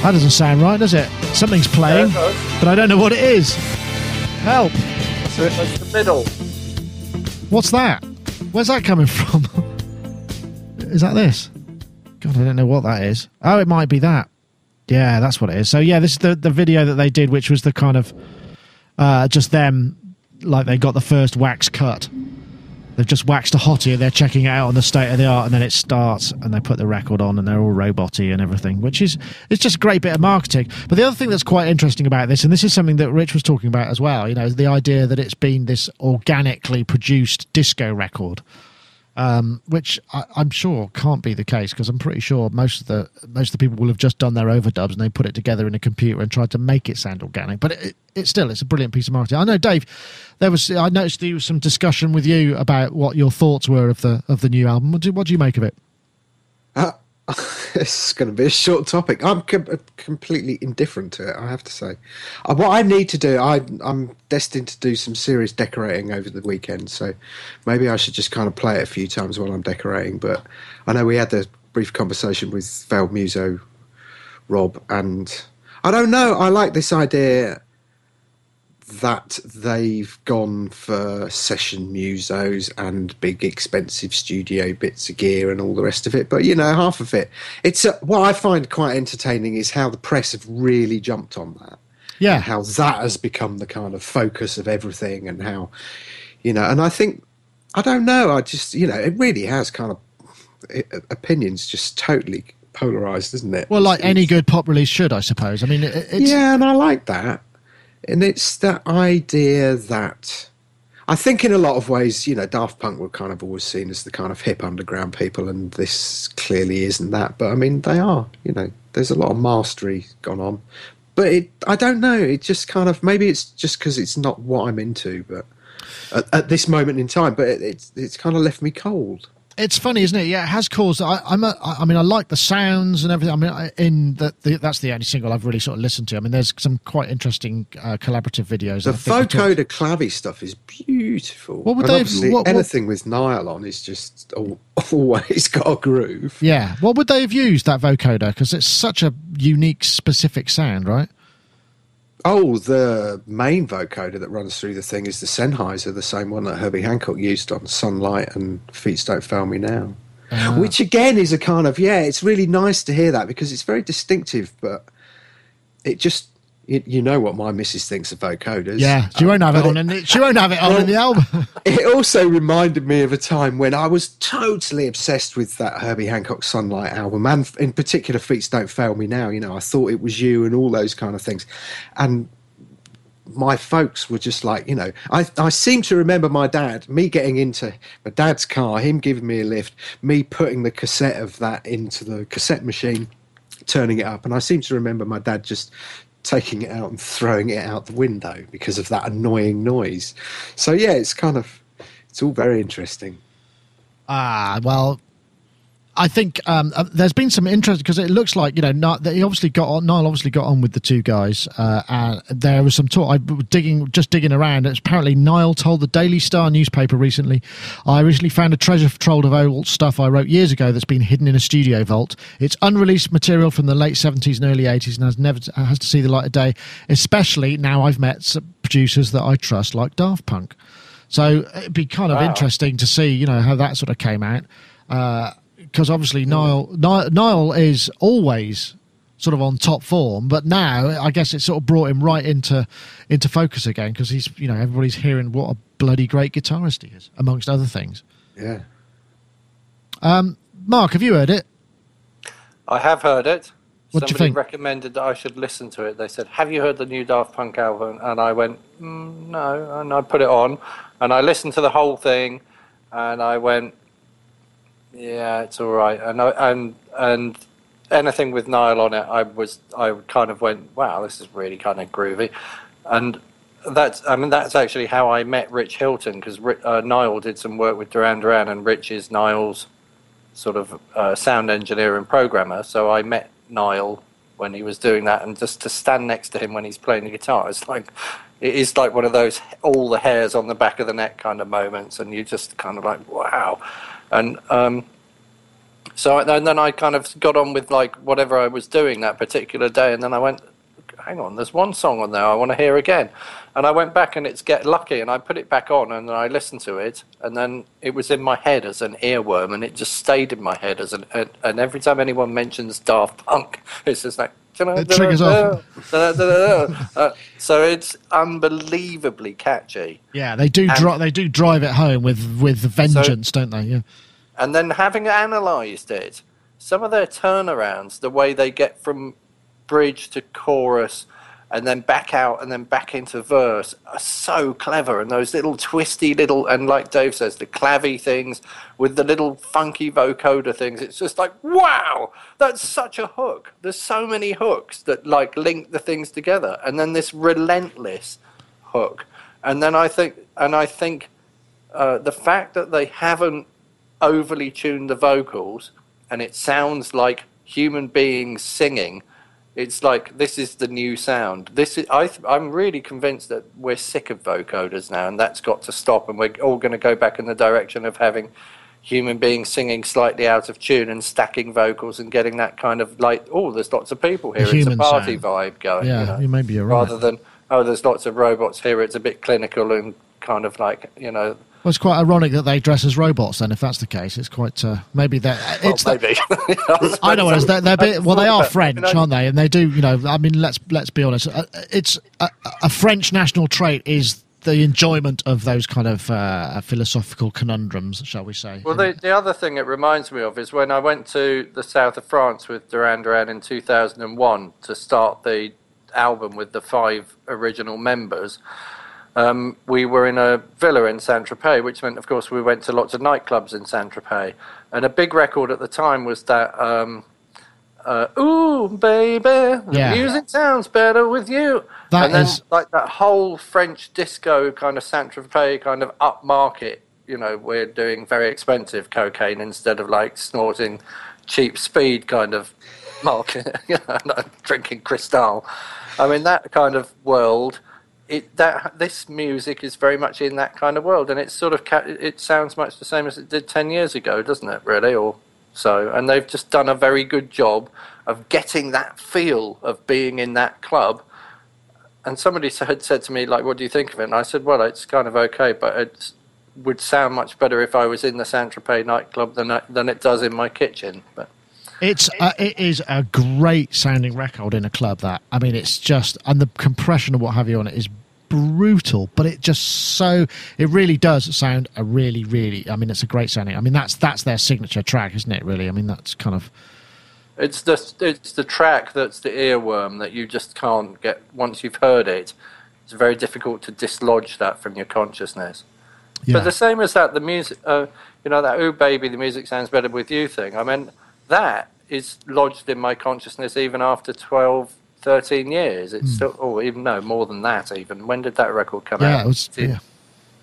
That doesn't sound right, does it? Something's playing, Yeah, it but I don't know what it is. Help! That's it. That's the middle. What's that? Where's that coming from? Is that this? God, I don't know what that is. Oh, it might be that. Yeah, that's what it is. So yeah, this is the the video that they did, which was the kind of uh, just them like they got the first wax cut. They've just waxed a hottie they're checking it out on the state of the art, and then it starts and they put the record on and they're all roboty and everything, which is it's just a great bit of marketing. But the other thing that's quite interesting about this, and this is something that Rich was talking about as well, you know, is the idea that it's been this organically produced disco record um, which I, I'm sure can't be the case because I'm pretty sure most of the most of the people will have just done their overdubs and they put it together in a computer and tried to make it sound organic. But it, it still it's a brilliant piece of marketing. I know, Dave. There was I noticed there was some discussion with you about what your thoughts were of the of the new album. What do, what do you make of it? Uh, it's going to be a short topic. I'm com- completely indifferent to it. I have to say, uh, what I need to do, I, I'm destined to do some serious decorating over the weekend. So maybe I should just kind of play it a few times while I'm decorating. But I know we had the brief conversation with Val Muso, Rob, and I don't know. I like this idea that they've gone for session musos and big expensive studio bits of gear and all the rest of it but you know half of it it's uh, what i find quite entertaining is how the press have really jumped on that Yeah. how that has become the kind of focus of everything and how you know and i think i don't know i just you know it really has kind of it, opinions just totally polarized isn't it Well, like It's- any good pop release should, I suppose. I mean, it, it's yeah, and I like that. And it's that idea that I think in a lot of ways, you know, Daft Punk were kind of always seen as the kind of hip underground people, and this clearly isn't that. But I mean, they are. You know, there's a lot of mastery gone on. But it, I don't know. It just kind of maybe it's just because it's not what I'm into, but at, at this moment in time. But it, it's it's kind of left me cold. It's funny, isn't it? Yeah, it has caused. I, I'm. A, I mean, I like the sounds and everything. I mean, I, in the, the that's the only single I've really sort of listened to. I mean, there's some quite interesting uh, collaborative videos. The I think we vocoder clavy stuff is beautiful. What would And they have- what- what- anything with Nile on is just al- always got a groove. Yeah, what would they have used that vocoder? Because it's such a unique, specific sound, right? Oh, the main vocoder that runs through the thing is the Sennheiser, the same one that Herbie Hancock used on Sunlight and Feet Don't Fail Me Now. Ah. Which again is a kind of yeah, it's really nice to hear that because it's very distinctive, but it just you, you know what my missus thinks of vocoders. Yeah, she won't have it But on. In the, she won't have it on in the album. it also reminded me of a time when I was totally obsessed with that Herbie Hancock Sunlight album, and in particular, Feets Don't Fail Me Now. You know, I thought it was you and all those kind of things. And my folks were just like, you know, I, I seem to remember my dad, me getting into my dad's car, him giving me a lift, me putting the cassette of that into the cassette machine, turning it up. And I seem to remember my dad just taking it out and throwing it out the window because of that annoying noise. So yeah, it's kind of it's all very interesting. Ah, well, I think um, uh, there's been some interest because it looks like you know Ni- that obviously got on. Nile obviously got on with the two guys, uh, and there was some talk. I was digging, just digging around. It's apparently Nile told the Daily Star newspaper recently. I recently found a treasure trove of old stuff I wrote years ago that's been hidden in a studio vault. It's unreleased material from the late 70s and early 80s, and has never has to see the light of day. Especially now I've met producers that I trust, like Daft Punk. So it'd be kind of Wow. interesting to see, you know, how that sort of came out. Because obviously Nile, Nile Nile is always sort of on top form, but now I guess it sort of brought him right into into focus again because he's, you know, everybody's hearing what a bloody great guitarist he is, amongst other things. Yeah. Mark, have you heard it? I have heard it. What do you Somebody think? recommended that I should listen to it. They said, "Have you heard the new Daft Punk album?" And I went, mm, "No." And I put it on, and I listened to the whole thing, and I went, "Yeah, it's all right." And I, and and anything with Nile on it, I was I kind of went, "Wow, this is really kind of groovy," and that's I mean that's actually how I met Rich Hilton because uh, did some work with Duran Duran, and Rich is Nile's sort of uh, sound engineer and programmer. So I met Nile when he was doing that, and just to stand next to him when he's playing the guitar, it's like it is like one of those all the hairs on the back of the neck kind of moments, and you just kind of like wow, and um, so and then I kind of got on with like whatever I was doing that particular day, and then I went, hang on, there's one song on there I want to hear again. And I went back and it's Get Lucky, and I put it back on and I listened to it, and then it was in my head as an earworm, and it just stayed in my head as an. And, and every time anyone mentions Daft Punk, it's just like. It triggers off. Uh, so it's unbelievably catchy. Yeah, they do. Dri- they do drive it home with with vengeance, don't they? Yeah. And then having analysed it, some of their turnarounds, the way they get from bridge to chorus and then back out and then back into verse are so clever. And those little twisty little, and like Dave says, the clavy things with the little funky vocoder things. It's just like, wow, that's such a hook. There's so many hooks that like link the things together. And then this relentless hook. And then I think, and I think uh, the fact that they haven't overly tuned the vocals and it sounds like human beings singing it's like this is the new sound this is I, i'm really convinced that we're sick of vocoders now and that's got to stop and we're all going to go back in the direction of having human beings singing slightly out of tune and stacking vocals and getting that kind of like oh there's lots of people here it's a party sound. vibe going Yeah, you know you maybe you're right. rather than oh there's lots of robots here it's a bit clinical and kind of like you know Well, it's quite ironic that they dress as robots. Then, if that's the case, it's quite. Uh, maybe that it's. well, the- maybe. I know what it is. They're, they're bit, well, they are French, aren't they? And they do, you know. I mean, let's let's be honest. Uh, It's a, a French national trait is the enjoyment of those kind of uh, philosophical conundrums, shall we say? Well, the, the other thing it reminds me of is when I went to the south of France with Duran Duran in 2001 to start the album with the five original members. Um, we were in a villa in Saint Tropez, which meant, of course, we went to lots of nightclubs in Saint Tropez. And a big record at the time was that, um, uh, "Ooh, baby, the Yeah. music sounds better with you." That and then, is- like that whole French disco kind of Saint Tropez kind of upmarket. You know, we're doing very expensive cocaine instead of like snorting cheap speed kind of market. you know, drinking Cristal. I mean, that kind of world. It that this music is very much in that kind of world, and it's sort of ca- it sounds much the same as it did ten years ago, doesn't it? Really, or so. And they've just done a very good job of getting that feel of being in that club and somebody had said to me like what do you think of it and i said well it's kind of okay but it would sound much better if i was in the saint tropez nightclub than, I, than it does in my kitchen but It's uh, it is a great sounding record in a club. That I mean, it's just and the compression and what have you on it is brutal, but it just so it really does sound a really really. I mean, it's a great sounding. I mean, that's that's their signature track, isn't it? Really, I mean, that's kind of it's the it's the track that's the earworm that you just can't get once you've heard it it's very difficult to dislodge that from your consciousness yeah. But the same as that, the music, uh, you know, that "Ooh baby, the music sounds better with you" thing. I mean, that is lodged in my consciousness even after 12, 13 years. It's hmm. still, or even no, more than that. Even when did that record come yeah, out? it was. Yeah,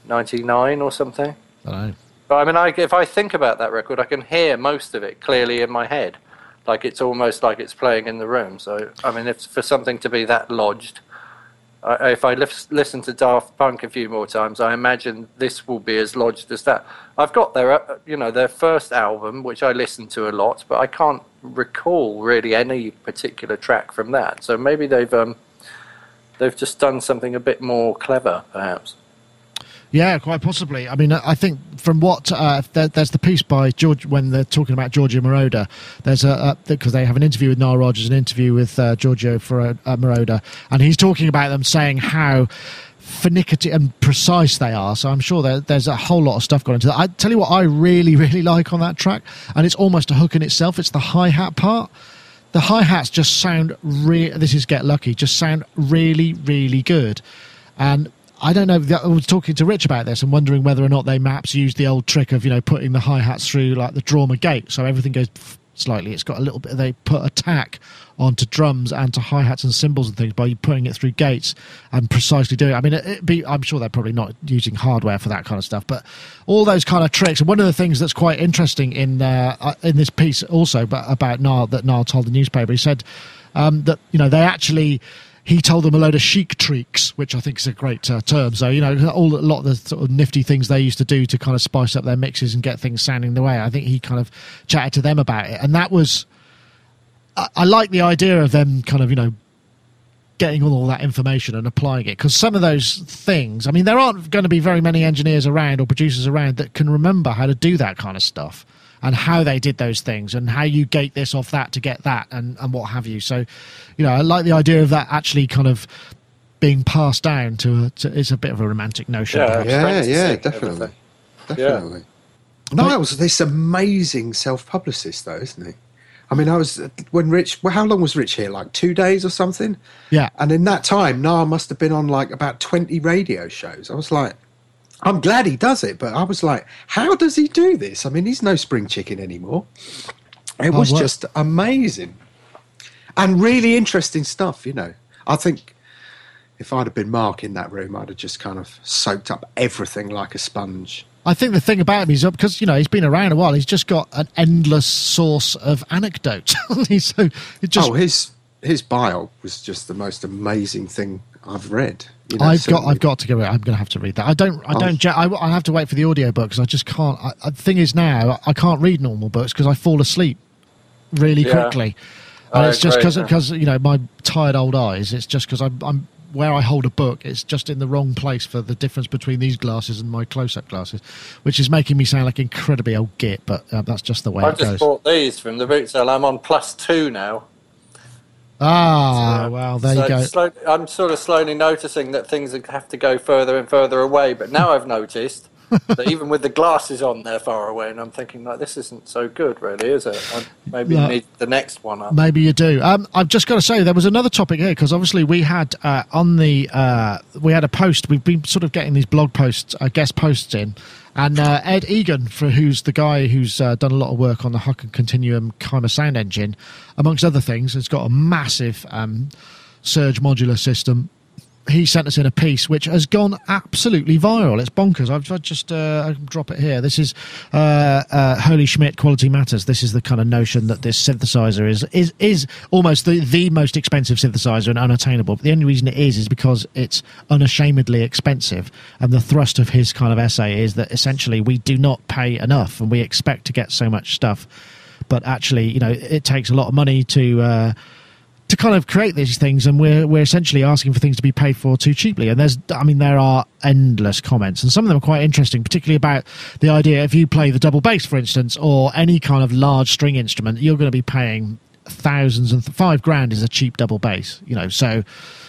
ninety nine or something. I don't know. But I mean, I, if I think about that record, I can hear most of it clearly in my head. Like it's almost like it's playing in the room. So I mean, if for something to be that lodged, I, if I lis- listen to Daft Punk a few more times, I imagine this will be as lodged as that. I've got their, uh, you know, their first album, which I listened to a lot, but I can't recall really any particular track from that. So maybe they've um, they've just done something a bit more clever, perhaps. Yeah, quite possibly. I mean, I think from what uh, there, there's the piece by George when they're talking about Giorgio Moroder. There's a because they have an interview with Nile Rodgers, an interview with uh, Giorgio for uh, Moroder, and he's talking about them saying how finicky and precise they are. So I'm sure there, there's a whole lot of stuff gone into that. I tell you what, I really, really like on that track, and it's almost a hook in itself. It's the hi hat part. The hi hats just sound re- This is Get Lucky. Just sound really, really good, and I don't know. I was talking to Rich about this and wondering whether or not they maps use the old trick of you know putting the hi hats through like the Drawmer gate, so everything goes slightly. It's got a little bit. They put attack onto drums and to hi hats and cymbals and things by putting it through gates and precisely doing. It. I mean, it, be. I'm sure they're probably not using hardware for that kind of stuff, but all those kind of tricks. And one of the things that's quite interesting in uh, in this piece also, but about Nile that Nile told the newspaper, he said um, that you know they actually he told them a load of Chic tricks, which I think is a great uh, term. So you know, all a lot of the sort of nifty things they used to do to kind of spice up their mixes and get things sounding the way. I think he kind of chatted to them about it, and that was. I, I like the idea of them kind of you know getting all that information and applying it because some of those things i mean there aren't going to be very many engineers around or producers around that can remember how to do that kind of stuff and how they did those things and how you gate this off that to get that and, and what have you so you know i like the idea of that actually kind of being passed down to, a, to it's a bit of a romantic notion Yeah. perhaps. Yeah, yeah, and definitely, everything. definitely. Nile's, this amazing self-publicist, though, isn't he? I mean, I was when Rich. Well, how long was Rich here? Like two days or something. yeah And in that time, Nile must have been on like about twenty radio shows. I was like, I'm glad he does it, but I was like, how does he do this? I mean, he's no spring chicken anymore. It Oh, was what- just amazing and really interesting stuff. You know, I think if I'd have been Mark in that room, I'd have just kind of soaked up everything like a sponge. I think the thing about him is because you know he's been around a while. He's just got an endless source of anecdotes. So it just oh, his his bio was just the most amazing thing I've read. You know, I've got. I've got to go. I'm going to have to read that. I don't I Oh. don't. I, I have to wait for the audio book because I just can't. I, the thing is now I can't read normal books because I fall asleep really Yeah. quickly, and I it's just agree, because yeah. because you know my tired old eyes. It's just because I'm, I'm where I hold a book. It's just in the wrong place for the difference between these glasses and my close-up glasses, which is making me sound like incredibly old git. But uh, that's just the way I just goes. bought these from the boot sale. I'm on plus two now. Ah, So- well, there so you go. slow- I'm sort of slowly noticing that things have to go further and further away. But now I've noticed even with the glasses on, they're far away, and I'm thinking like this isn't so good, really, is it? I maybe No. need the next one up. Maybe you do. Um, I've just got to say there was another topic here because obviously we had uh, on the uh, we had a post. We've been sort of getting these blog posts, uh, guest posts in, and uh, Ed Eagan, for who's the guy who's uh, done a lot of work on the Haken Continuum Kyma sound engine, amongst other things, has got a massive um, Serge modular system. He sent us in a piece which has gone absolutely viral. It's bonkers. I've, I've just uh, I can drop it here. This is uh, uh, Holy Schmidt Quality Matters. This is the kind of notion that this synthesizer is is is almost the, the most expensive synthesizer and unattainable. But the only reason it is is because it's unashamedly expensive. And the thrust of his kind of essay is that essentially we do not pay enough, and we expect to get so much stuff. But actually, you know, it takes a lot of money to. To kind of create these things and we're we're essentially asking for things to be paid for too cheaply. And there's i mean there are endless comments and some of them are quite interesting particularly about the idea if you play the double bass for instance or any kind of large string instrument you're going to be paying thousands and th- five grand is a cheap double bass you know so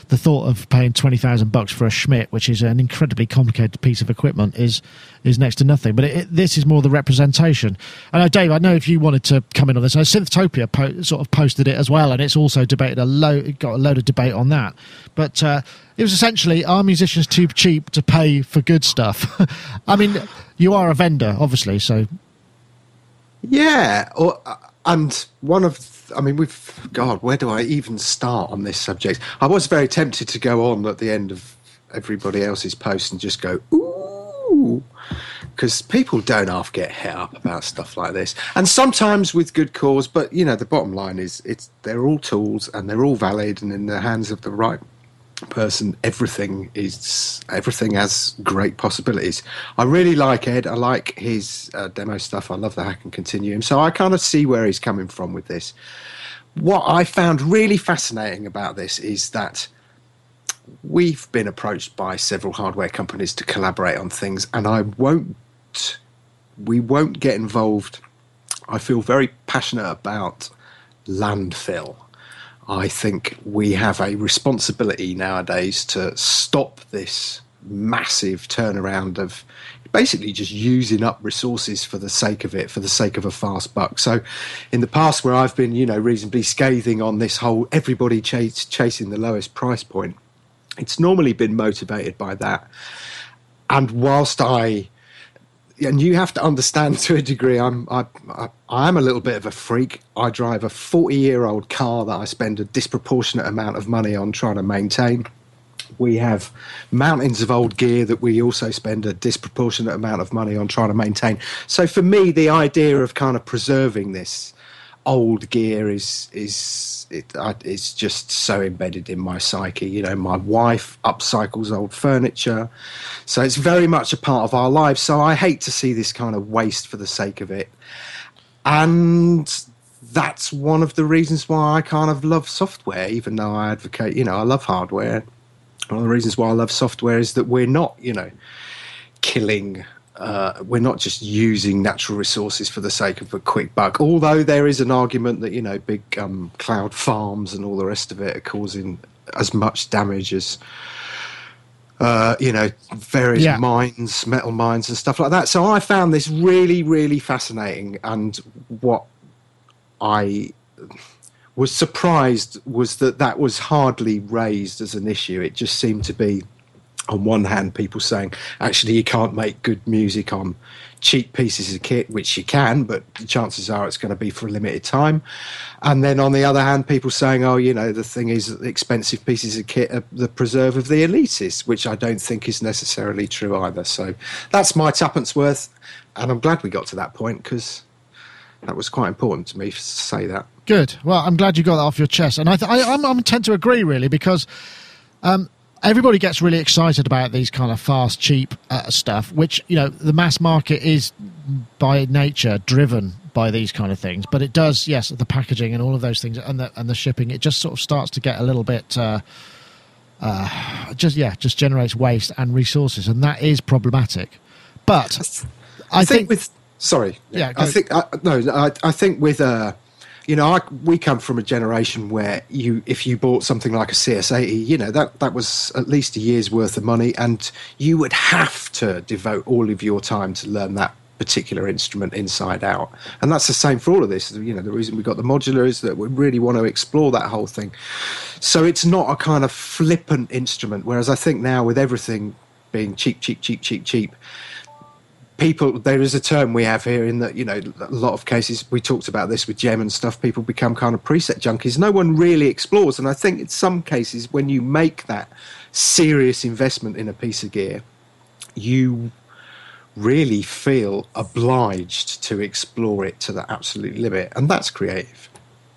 the thought of paying 20,000 bucks for a Schmidt which is an incredibly complicated piece of equipment is is next to nothing. But it, it, this is more the representation. I know Dave I know if you wanted to come in on this I Synthtopia po- sort of posted it as well and it's also debated a load got a load of debate on that. But uh, it was essentially are musicians too cheap to pay for good stuff? I mean you are a vendor obviously so. Yeah, or, uh, and one of, I mean, we've, God, where do I even start on this subject? I was very tempted to go on at the end of everybody else's post and just go, ooh, because people don't half get hit up about stuff like this, and sometimes with good cause. But you know, the bottom line is, it's they're all tools and they're all valid, and in the hands of the right person everything is everything has great possibilities. I really like ed. I like his uh, demo stuff. I love the Haken Continuum so i kind of see where he's coming from with this. What i found really fascinating about this is that we've been approached by several hardware companies to collaborate on things and i won't we won't get involved. I feel very passionate about landfill I think we have a responsibility nowadays to stop this massive turnaround of basically just using up resources for the sake of it, for the sake of a fast buck. So, in the past, where I've been, you know, reasonably scathing on this whole everybody chase, chasing the lowest price point, it's normally been motivated by that. And whilst I and you have to understand to a degree I'm I, I I am a little bit of a freak. I drive a 40 year old car that I spend a disproportionate amount of money on trying to maintain. We have mountains of old gear that we also spend a disproportionate amount of money on trying to maintain. So for me, the idea of kind of preserving this old gear is is it I, it's just so embedded in my psyche. You know, my wife upcycles old furniture, so it's very much a part of our lives. So I hate to see this kind of waste for the sake of it. And that's one of the reasons why I kind of love software, even though I advocate, you know, I love hardware. One of the reasons why I love software is that we're not, you know, killing. Uh, we're not just using natural resources for the sake of a quick buck. Although there is an argument that you know big um, cloud farms and all the rest of it are causing as much damage as uh, you know, various Yeah. mines, metal mines, and stuff like that. So I found this really, really fascinating. And what I was surprised was that that was hardly raised as an issue. It just seemed to be, on one hand, people saying, actually, you can't make good music on cheap pieces of kit, which you can, but the chances are it's going to be for a limited time. And then on the other hand, people saying, oh, you know, the thing is that expensive pieces of kit are the preserve of the elitists, which I don't think is necessarily true either. So that's my tuppence worth. And I'm glad we got to that point because that was quite important to me to say that. Good. Well, I'm glad you got that off your chest, and I, th- I I'm tend to agree really because um, everybody gets really excited about these kind of fast, cheap uh, stuff, which you know the mass market is by nature driven by these kind of things. But it does, yes, the packaging and all of those things, and the and the shipping, it just sort of starts to get a little bit. Uh, uh, just yeah, just generates waste and resources, and that is problematic. But I, I think, think, with sorry, Yeah, I think I, no, I, I think with uh, you know, I, we come from a generation where you, if you bought something like a CS80, you know that that was at least a year's worth of money, and you would have to devote all of your time to learn that particular instrument inside out. And that's the same for all of this. You know, the reason we got the modular is that we really want to explore that whole thing. So it's not a kind of flippant instrument. Whereas I think now with everything being cheap, cheap, cheap, cheap, cheap people there is a term we have here in that you know a lot of cases we talked about this with gem and stuff people become kind of preset junkies no one really explores and i think in some cases when you make that serious investment in a piece of gear you really feel obliged to explore it to the absolute limit and that's creative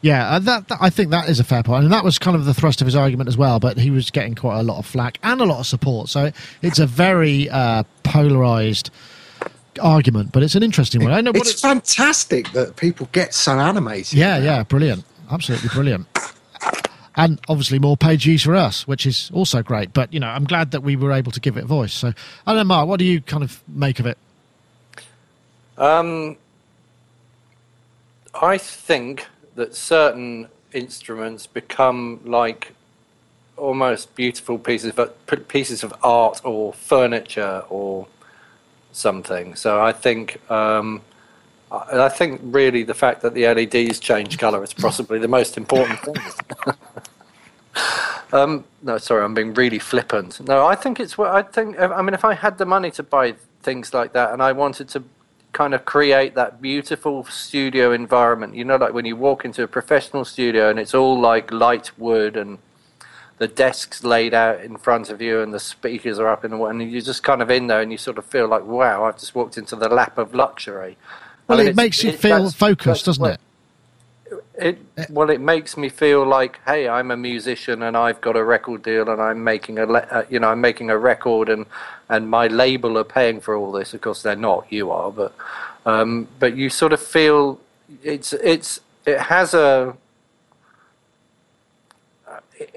Yeah, uh, that, that I think that is a fair point, and that was kind of the thrust of his argument as well. But he was getting quite a lot of flack and a lot of support, so it's a very uh, polarized argument. But it's an interesting one. I know what it's it's. fantastic that people get so animated Yeah, about yeah, brilliant, absolutely brilliant. And obviously more page use for us, which is also great. But you know, I'm glad that we were able to give it a voice. So I don't know, Mark, what do you kind of make of it? Um, I think that certain instruments become like almost beautiful pieces of pieces of art or furniture or something. So I think um, I think really the fact that the LEDs change colour is possibly the most important thing. um, no, sorry, I'm being really flippant. No, I think it's what I think. I mean, if I had the money to buy things like that, and I wanted to kind of create that beautiful studio environment, you know, like when you walk into a professional studio and it's all like light wood and the desks laid out in front of you and the speakers are up in the and you're just kind of in there and you sort of feel like wow i've just walked into the lap of luxury. Well, I mean, it makes you it- feel that's- focused, that's doesn't what- it? it well it makes me feel like hey i'm a musician and i've got a record deal and i'm making a le- uh, you know i'm making a record and and my label are paying for all this. Of course they're not you are but um but you sort of feel it's it's it has a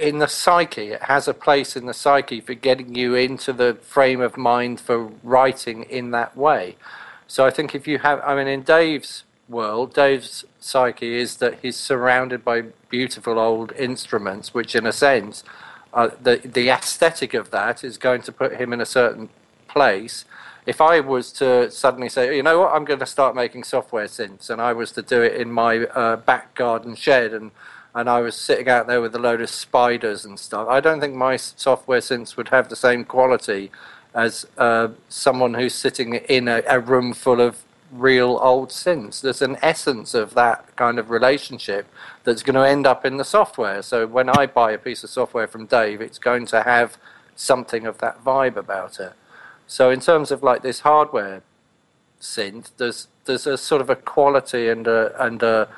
in the psyche, it has a place in the psyche for getting you into the frame of mind for writing in that way. So I think if you have, I mean, in Dave's world, Dave's psyche is that he's surrounded by beautiful old instruments, which, in a sense, uh, the the aesthetic of that is going to put him in a certain place. If I was to suddenly say, you know what, I'm going to start making software synths, and I was to do it in my uh, back garden shed, and and I was sitting out there with a load of spiders and stuff, I don't think my software synths would have the same quality as uh, someone who's sitting in a, a room full of real old synths. There's an essence of that kind of relationship that's going to end up in the software. So when I buy a piece of software from Dave, it's going to have something of that vibe about it. So in terms of like this hardware synth, there's there's a sort of a quality and a and a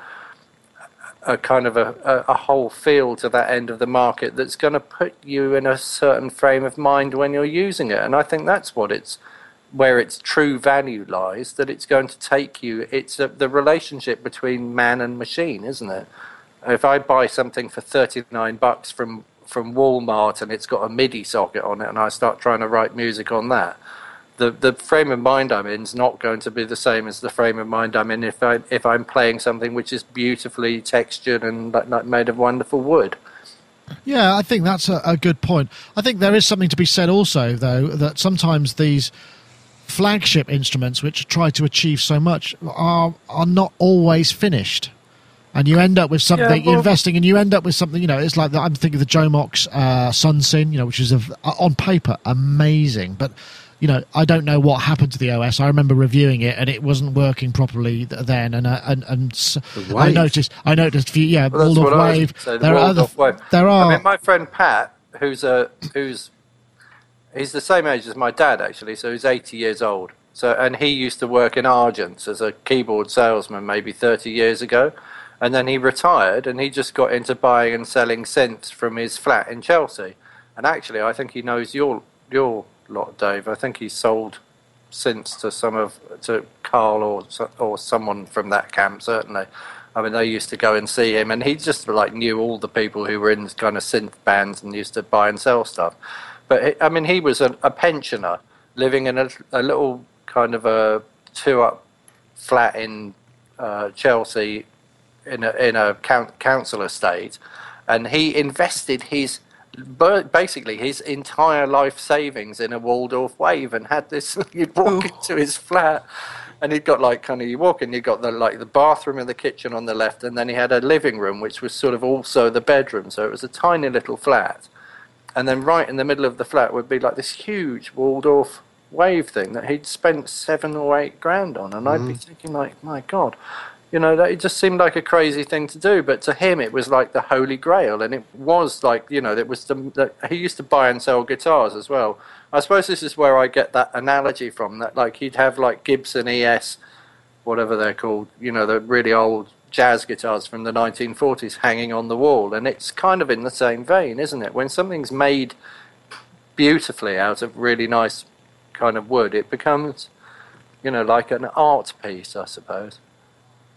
a kind of a, a, whole feel to that end of the market that's going to put you in a certain frame of mind when you're using it. And I think that's what it's where its true value lies, that it's going to take you. It's a, the relationship between man and machine, isn't it? If I buy something for thirty nine bucks from from Walmart and it's got a MIDI socket on it, and I start trying to write music on that, the the frame of mind I'm in is not going to be the same as the frame of mind I'm in if I if I'm playing something which is beautifully textured and like, like made of wonderful wood. Yeah, I think that's a, a good point. I think there is something to be said also, though, that sometimes these flagship instruments, which try to achieve so much, are are not always finished. And you end up with something Yeah, well- investing, and you end up with something. You know, it's like the, I'm thinking of the Jomox uh, Sunsyn, you know, which is a, on paper amazing, but you know, I don't know what happened to the OS. I remember reviewing it, and it wasn't working properly then. And uh, and and I noticed, I noticed, few, yeah, Well, that's Waldorf what I was Wave. say, There are other, Wave. there are. I mean, my friend Pat, who's a who's he's the same age as my dad actually, so he's eighty years old. So and he used to work in Argents as a keyboard salesman maybe thirty years ago, and then he retired and he just got into buying and selling synths from his flat in Chelsea. And actually, I think he knows your your lot, Dave. I think he sold synths to some of to Karl or or someone from that camp certainly. I mean, they used to go and see him, and he just like knew all the people who were in kind of synth bands and used to buy and sell stuff. But he, I mean, he was a, a pensioner living in a, a little kind of a two-up flat in uh, Chelsea in a in a coun- council estate, and he invested his bu- basically his entire life savings in a Waldorf Wave, and had this. You'd walk into his flat, and he'd got like kind of you walk in, you got the like the bathroom and the kitchen on the left, and then he had a living room which was sort of also the bedroom. So it was a tiny little flat, and then right in the middle of the flat would be like this huge Waldorf Wave thing that he'd spent seven or eight grand on, and I'd be mm-hmm. thinking like, my God, you know, it just seemed like a crazy thing to do. But to him, it was like the holy grail, and it was like, you know, it was the, the he used to buy and sell guitars as well. I suppose this is where I get that analogy from. That like he'd have like Gibson ES, whatever they're called, you know, the really old jazz guitars from the 1940s hanging on the wall, and it's kind of in the same vein, isn't it? When something's made beautifully out of really nice kind of wood, it becomes, you know, like an art piece, I suppose.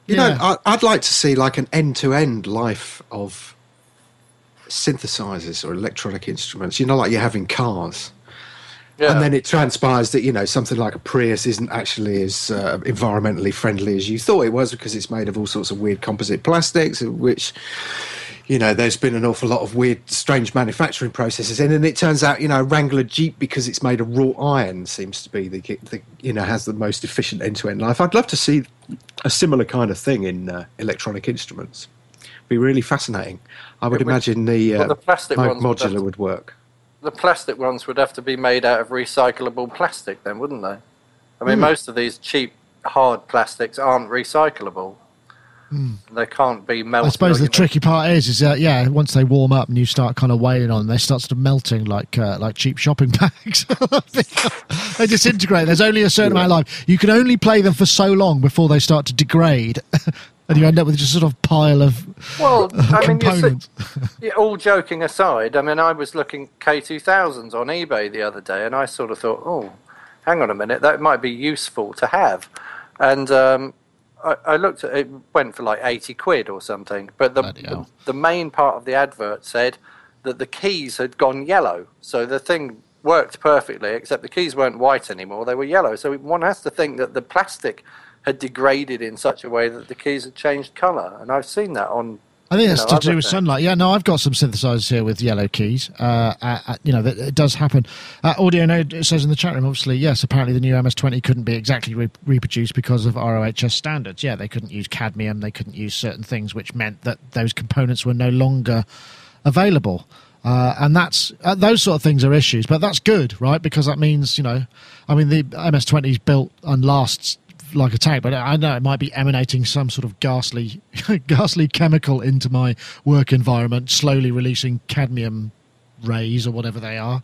You Yeah. know, I, I'd like to see like an end-to-end life of synthesizers or electronic instruments. You know, like you have in cars. Yeah. And then it transpires that you know something like a Prius isn't actually as uh, environmentally friendly as you thought it was because it's made of all sorts of weird composite plastics, which you know there's been an awful lot of weird, strange manufacturing processes in. And it turns out you know Wrangler Jeep because it's made of wrought iron seems to be the, the you know has the most efficient end-to-end life. I'd love to see a similar kind of thing in uh, electronic instruments. Be really fascinating. I would would- imagine the, uh, well, the plastic mo- ones would modular to- would work. the plastic ones would have to be made out of recyclable plastic, then, wouldn't they? I mean, most of these cheap, hard plastics aren't recyclable. They can't be melted. I suppose the know- tricky part is, is that yeah, once they warm up and you start kind of weighing on, them, they start sort of melting like uh, like cheap shopping bags. they disintegrate. There's only a certain amount of life. You can only play them for so long before they start to degrade, and you end up with just sort of pile of Well, I mean, you see, all joking aside, I mean, I was looking K2000s on eBay the other day, and I sort of thought, oh, hang on a minute, that might be useful to have. And um, I, I looked at it, went for like 80 quid or something. But the, the, the main part of the advert said that the keys had gone yellow. So the thing worked perfectly, except the keys weren't white anymore, they were yellow. So one has to think that the plastic had degraded in such a way that the keys had changed colour. And I've seen that on I think you that's know, to do with things. sunlight. Yeah, no, I've got some synthesizers here with yellow keys. Uh, uh, uh, you know, that it does happen. Uh, Audio Node says in the chat room, obviously, yes, apparently the new MS20 couldn't be exactly re- reproduced because of ROHS standards. Yeah, they couldn't use cadmium, they couldn't use certain things, which meant that those components were no longer available. Uh, and that's uh, those sort of things are issues, but that's good, right? Because that means you know, I mean, the MS20 is built and lasts like a tank, but I know it might be emanating some sort of ghastly, ghastly chemical into my work environment, slowly releasing cadmium rays or whatever they are.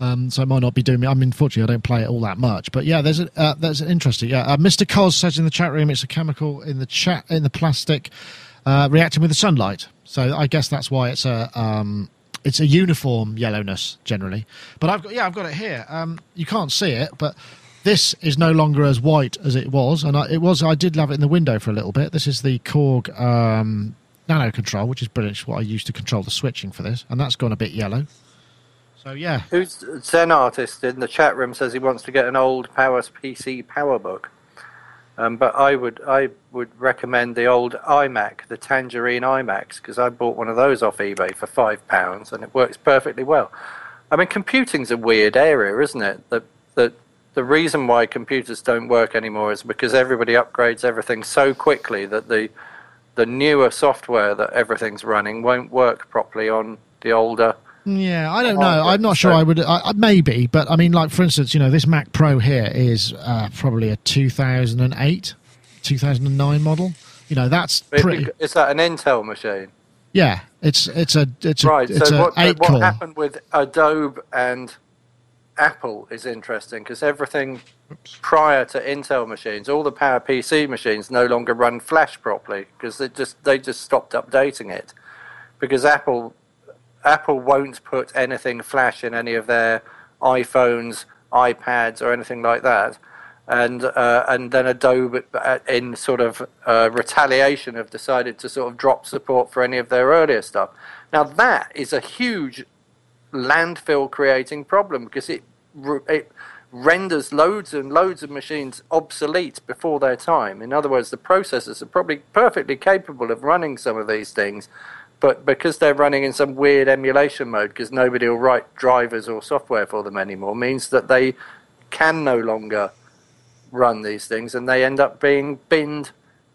Um, so it might not be doing me. I mean, unfortunately, I don't play it all that much. But yeah, there's a, uh, there's an interesting. Yeah, uh, Mr. Cos says in the chat room, it's a chemical in the chat in the plastic uh, reacting with the sunlight. So I guess that's why it's a. Um, it's a uniform yellowness generally, but I've got yeah I've got it here. Um, you can't see it, but This is no longer as white as it was, and I, it was. I did have it in the window for a little bit. This is the Korg um, nanoKONTROL, which is brilliant. What I used to control the switching for this, and that's gone a bit yellow. So yeah, Who's Zen artist in the chat room says he wants to get an old Powers PC PowerBook. Um, but I would I would recommend the old iMac, the Tangerine iMacs, because I bought one of those off eBay for five pounds, and it works perfectly well. I mean, computing's a weird area, isn't it? The the the reason why computers don't work anymore is because everybody upgrades everything so quickly that the the newer software that everything's running won't work properly on the older. Yeah, I don't know. I'm not sure So- I would. I, maybe, but I mean, like for instance, you know, this Mac Pro here is uh, probably a 2008, 2009 model. You know, that's pretty. Is that an Intel machine? Yeah, it's it's a it's a Right. it's So a what, what happened with Adobe and Apple is interesting because everything prior to Intel machines, all the Power PC machines no longer run Flash properly because they just they just stopped updating it because Apple Apple won't put anything Flash in any of their iPhones, iPads, or anything like that. And uh, and then Adobe, uh, in sort of uh, retaliation, have decided to sort of drop support for any of their earlier stuff. Now that is a huge landfill creating problem because it it renders loads and loads of machines obsolete before their time. In other words, the processors are probably perfectly capable of running some of these things, but because they're running in some weird emulation mode, because nobody will write drivers or software for them anymore, means that they can no longer run these things, and they end up being binned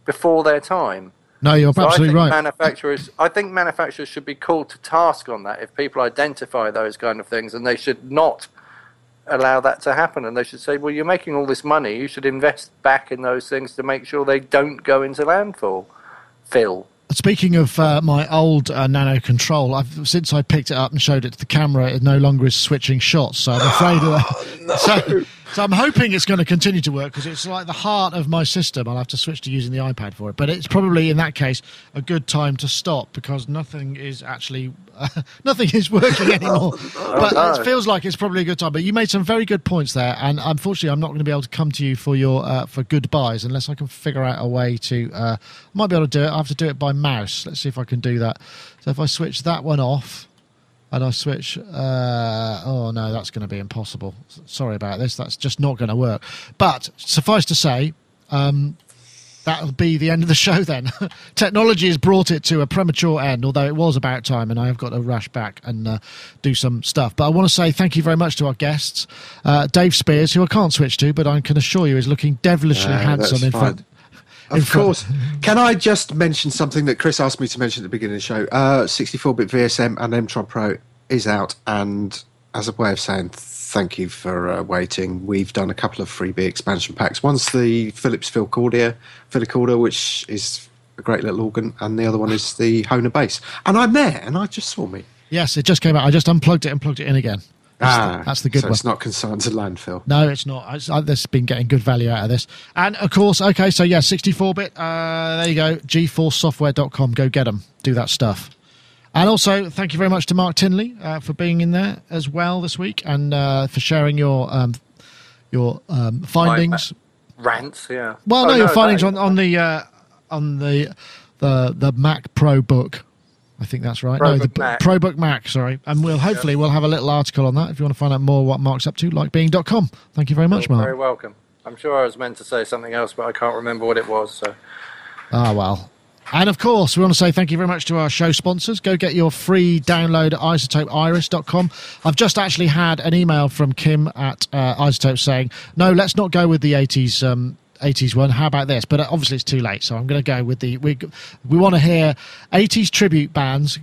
before their time. no, you're So absolutely right. manufacturers, I think manufacturers should be called to task on that. If people identify those kind of things, and they should not allow that to happen, and they should say, "Well, you're making all this money. You should invest back in those things to make sure they don't go into landfill." Phil, Speaking of uh, my old uh, nanoKONTROL, I've since I picked it up and showed it to the camera, it no longer is switching shots. So I'm afraid of that. So, so I'm hoping it's going to continue to work because it's like the heart of my system. I'll have to switch to using the iPad for it, but it's probably in that case a good time to stop because nothing is actually uh, nothing is working anymore. but it feels like it's probably a good time. But you made some very good points there, and unfortunately, I'm not going to be able to come to you for your uh, for goodbyes unless I can figure out a way to. Uh, I might be able to do it. I have to do it by mouse. Let's see if I can do that. So if I switch that one off. And I switch. Uh, oh no, that's going to be impossible. Sorry about this. That's just not going to work. But suffice to say, um, that'll be the end of the show then. Technology has brought it to a premature end, although it was about time, and I have got to rush back and uh, do some stuff. But I want to say thank you very much to our guests, uh, Dave Spiers, who I can't switch to, but I can assure you is looking devilishly No, handsome in front. Of course. Can I just mention something that Chris asked me to mention at the beginning of the show? Uh, 64-bit VSM and Mtron Pro is out, and as a way of saying thank you for uh, waiting, we've done a couple of freebie expansion packs. One's the Philips Philcordia, Philicorda, which is a great little organ, and the other one is the Hohner bass. And I'm there, and I just saw me. Yes, it just came out. I just unplugged it and plugged it in again. That's, ah, the, that's the good so one. it's not consigned to landfill. No, it's not. It's, uh, there's been getting good value out of this. And of course, okay, so yeah, 64 bit. Uh, there you go. GForceSoftware.com. Go get them. Do that stuff. And also, thank you very much to Mark Tinley uh, for being in there as well this week and uh, for sharing your um, your um, findings. rants, yeah. Well, Oh, no, your findings that- on on the uh, on the the the Mac Pro book. I think that's right. no, the ProBook Mac. ProBook Mac. Sorry, and we'll hopefully we'll have a little article on that if you want to find out more what Mark's up to. Likebeing.com. Thank you very much, You're Mark. very welcome. I'm sure I was meant to say something else, but I can't remember what it was. So. Ah, well. And of course, we want to say thank you very much to our show sponsors. Go get your free download at izotopeiris.com. I've just actually had an email from Kim at uh, iZotope saying, no, let's not go with the 80s. Um, 80s one. How about this? But uh, obviously, it's too late. So I'm going to go with the. We, we want to hear 80s tribute bands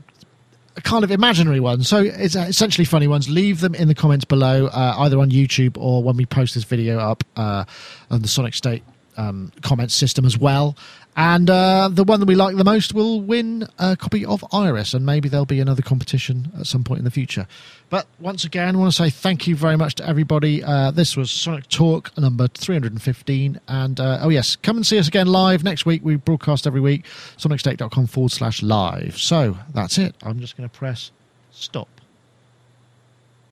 kind of imaginary ones. So it's uh, essentially funny ones. Leave them in the comments below, uh, either on YouTube or when we post this video up uh, on the Sonic State um, comment system as well. And uh, the one that we like the most will win a copy of Iris, and maybe there'll be another competition at some point in the future. But once again, I want to say thank you very much to everybody. Uh, this was Sonic Talk number 315. And uh, oh, yes, come and see us again live next week. We broadcast every week, sonicstate.com forward slash live. So that's it. I'm just going to press stop.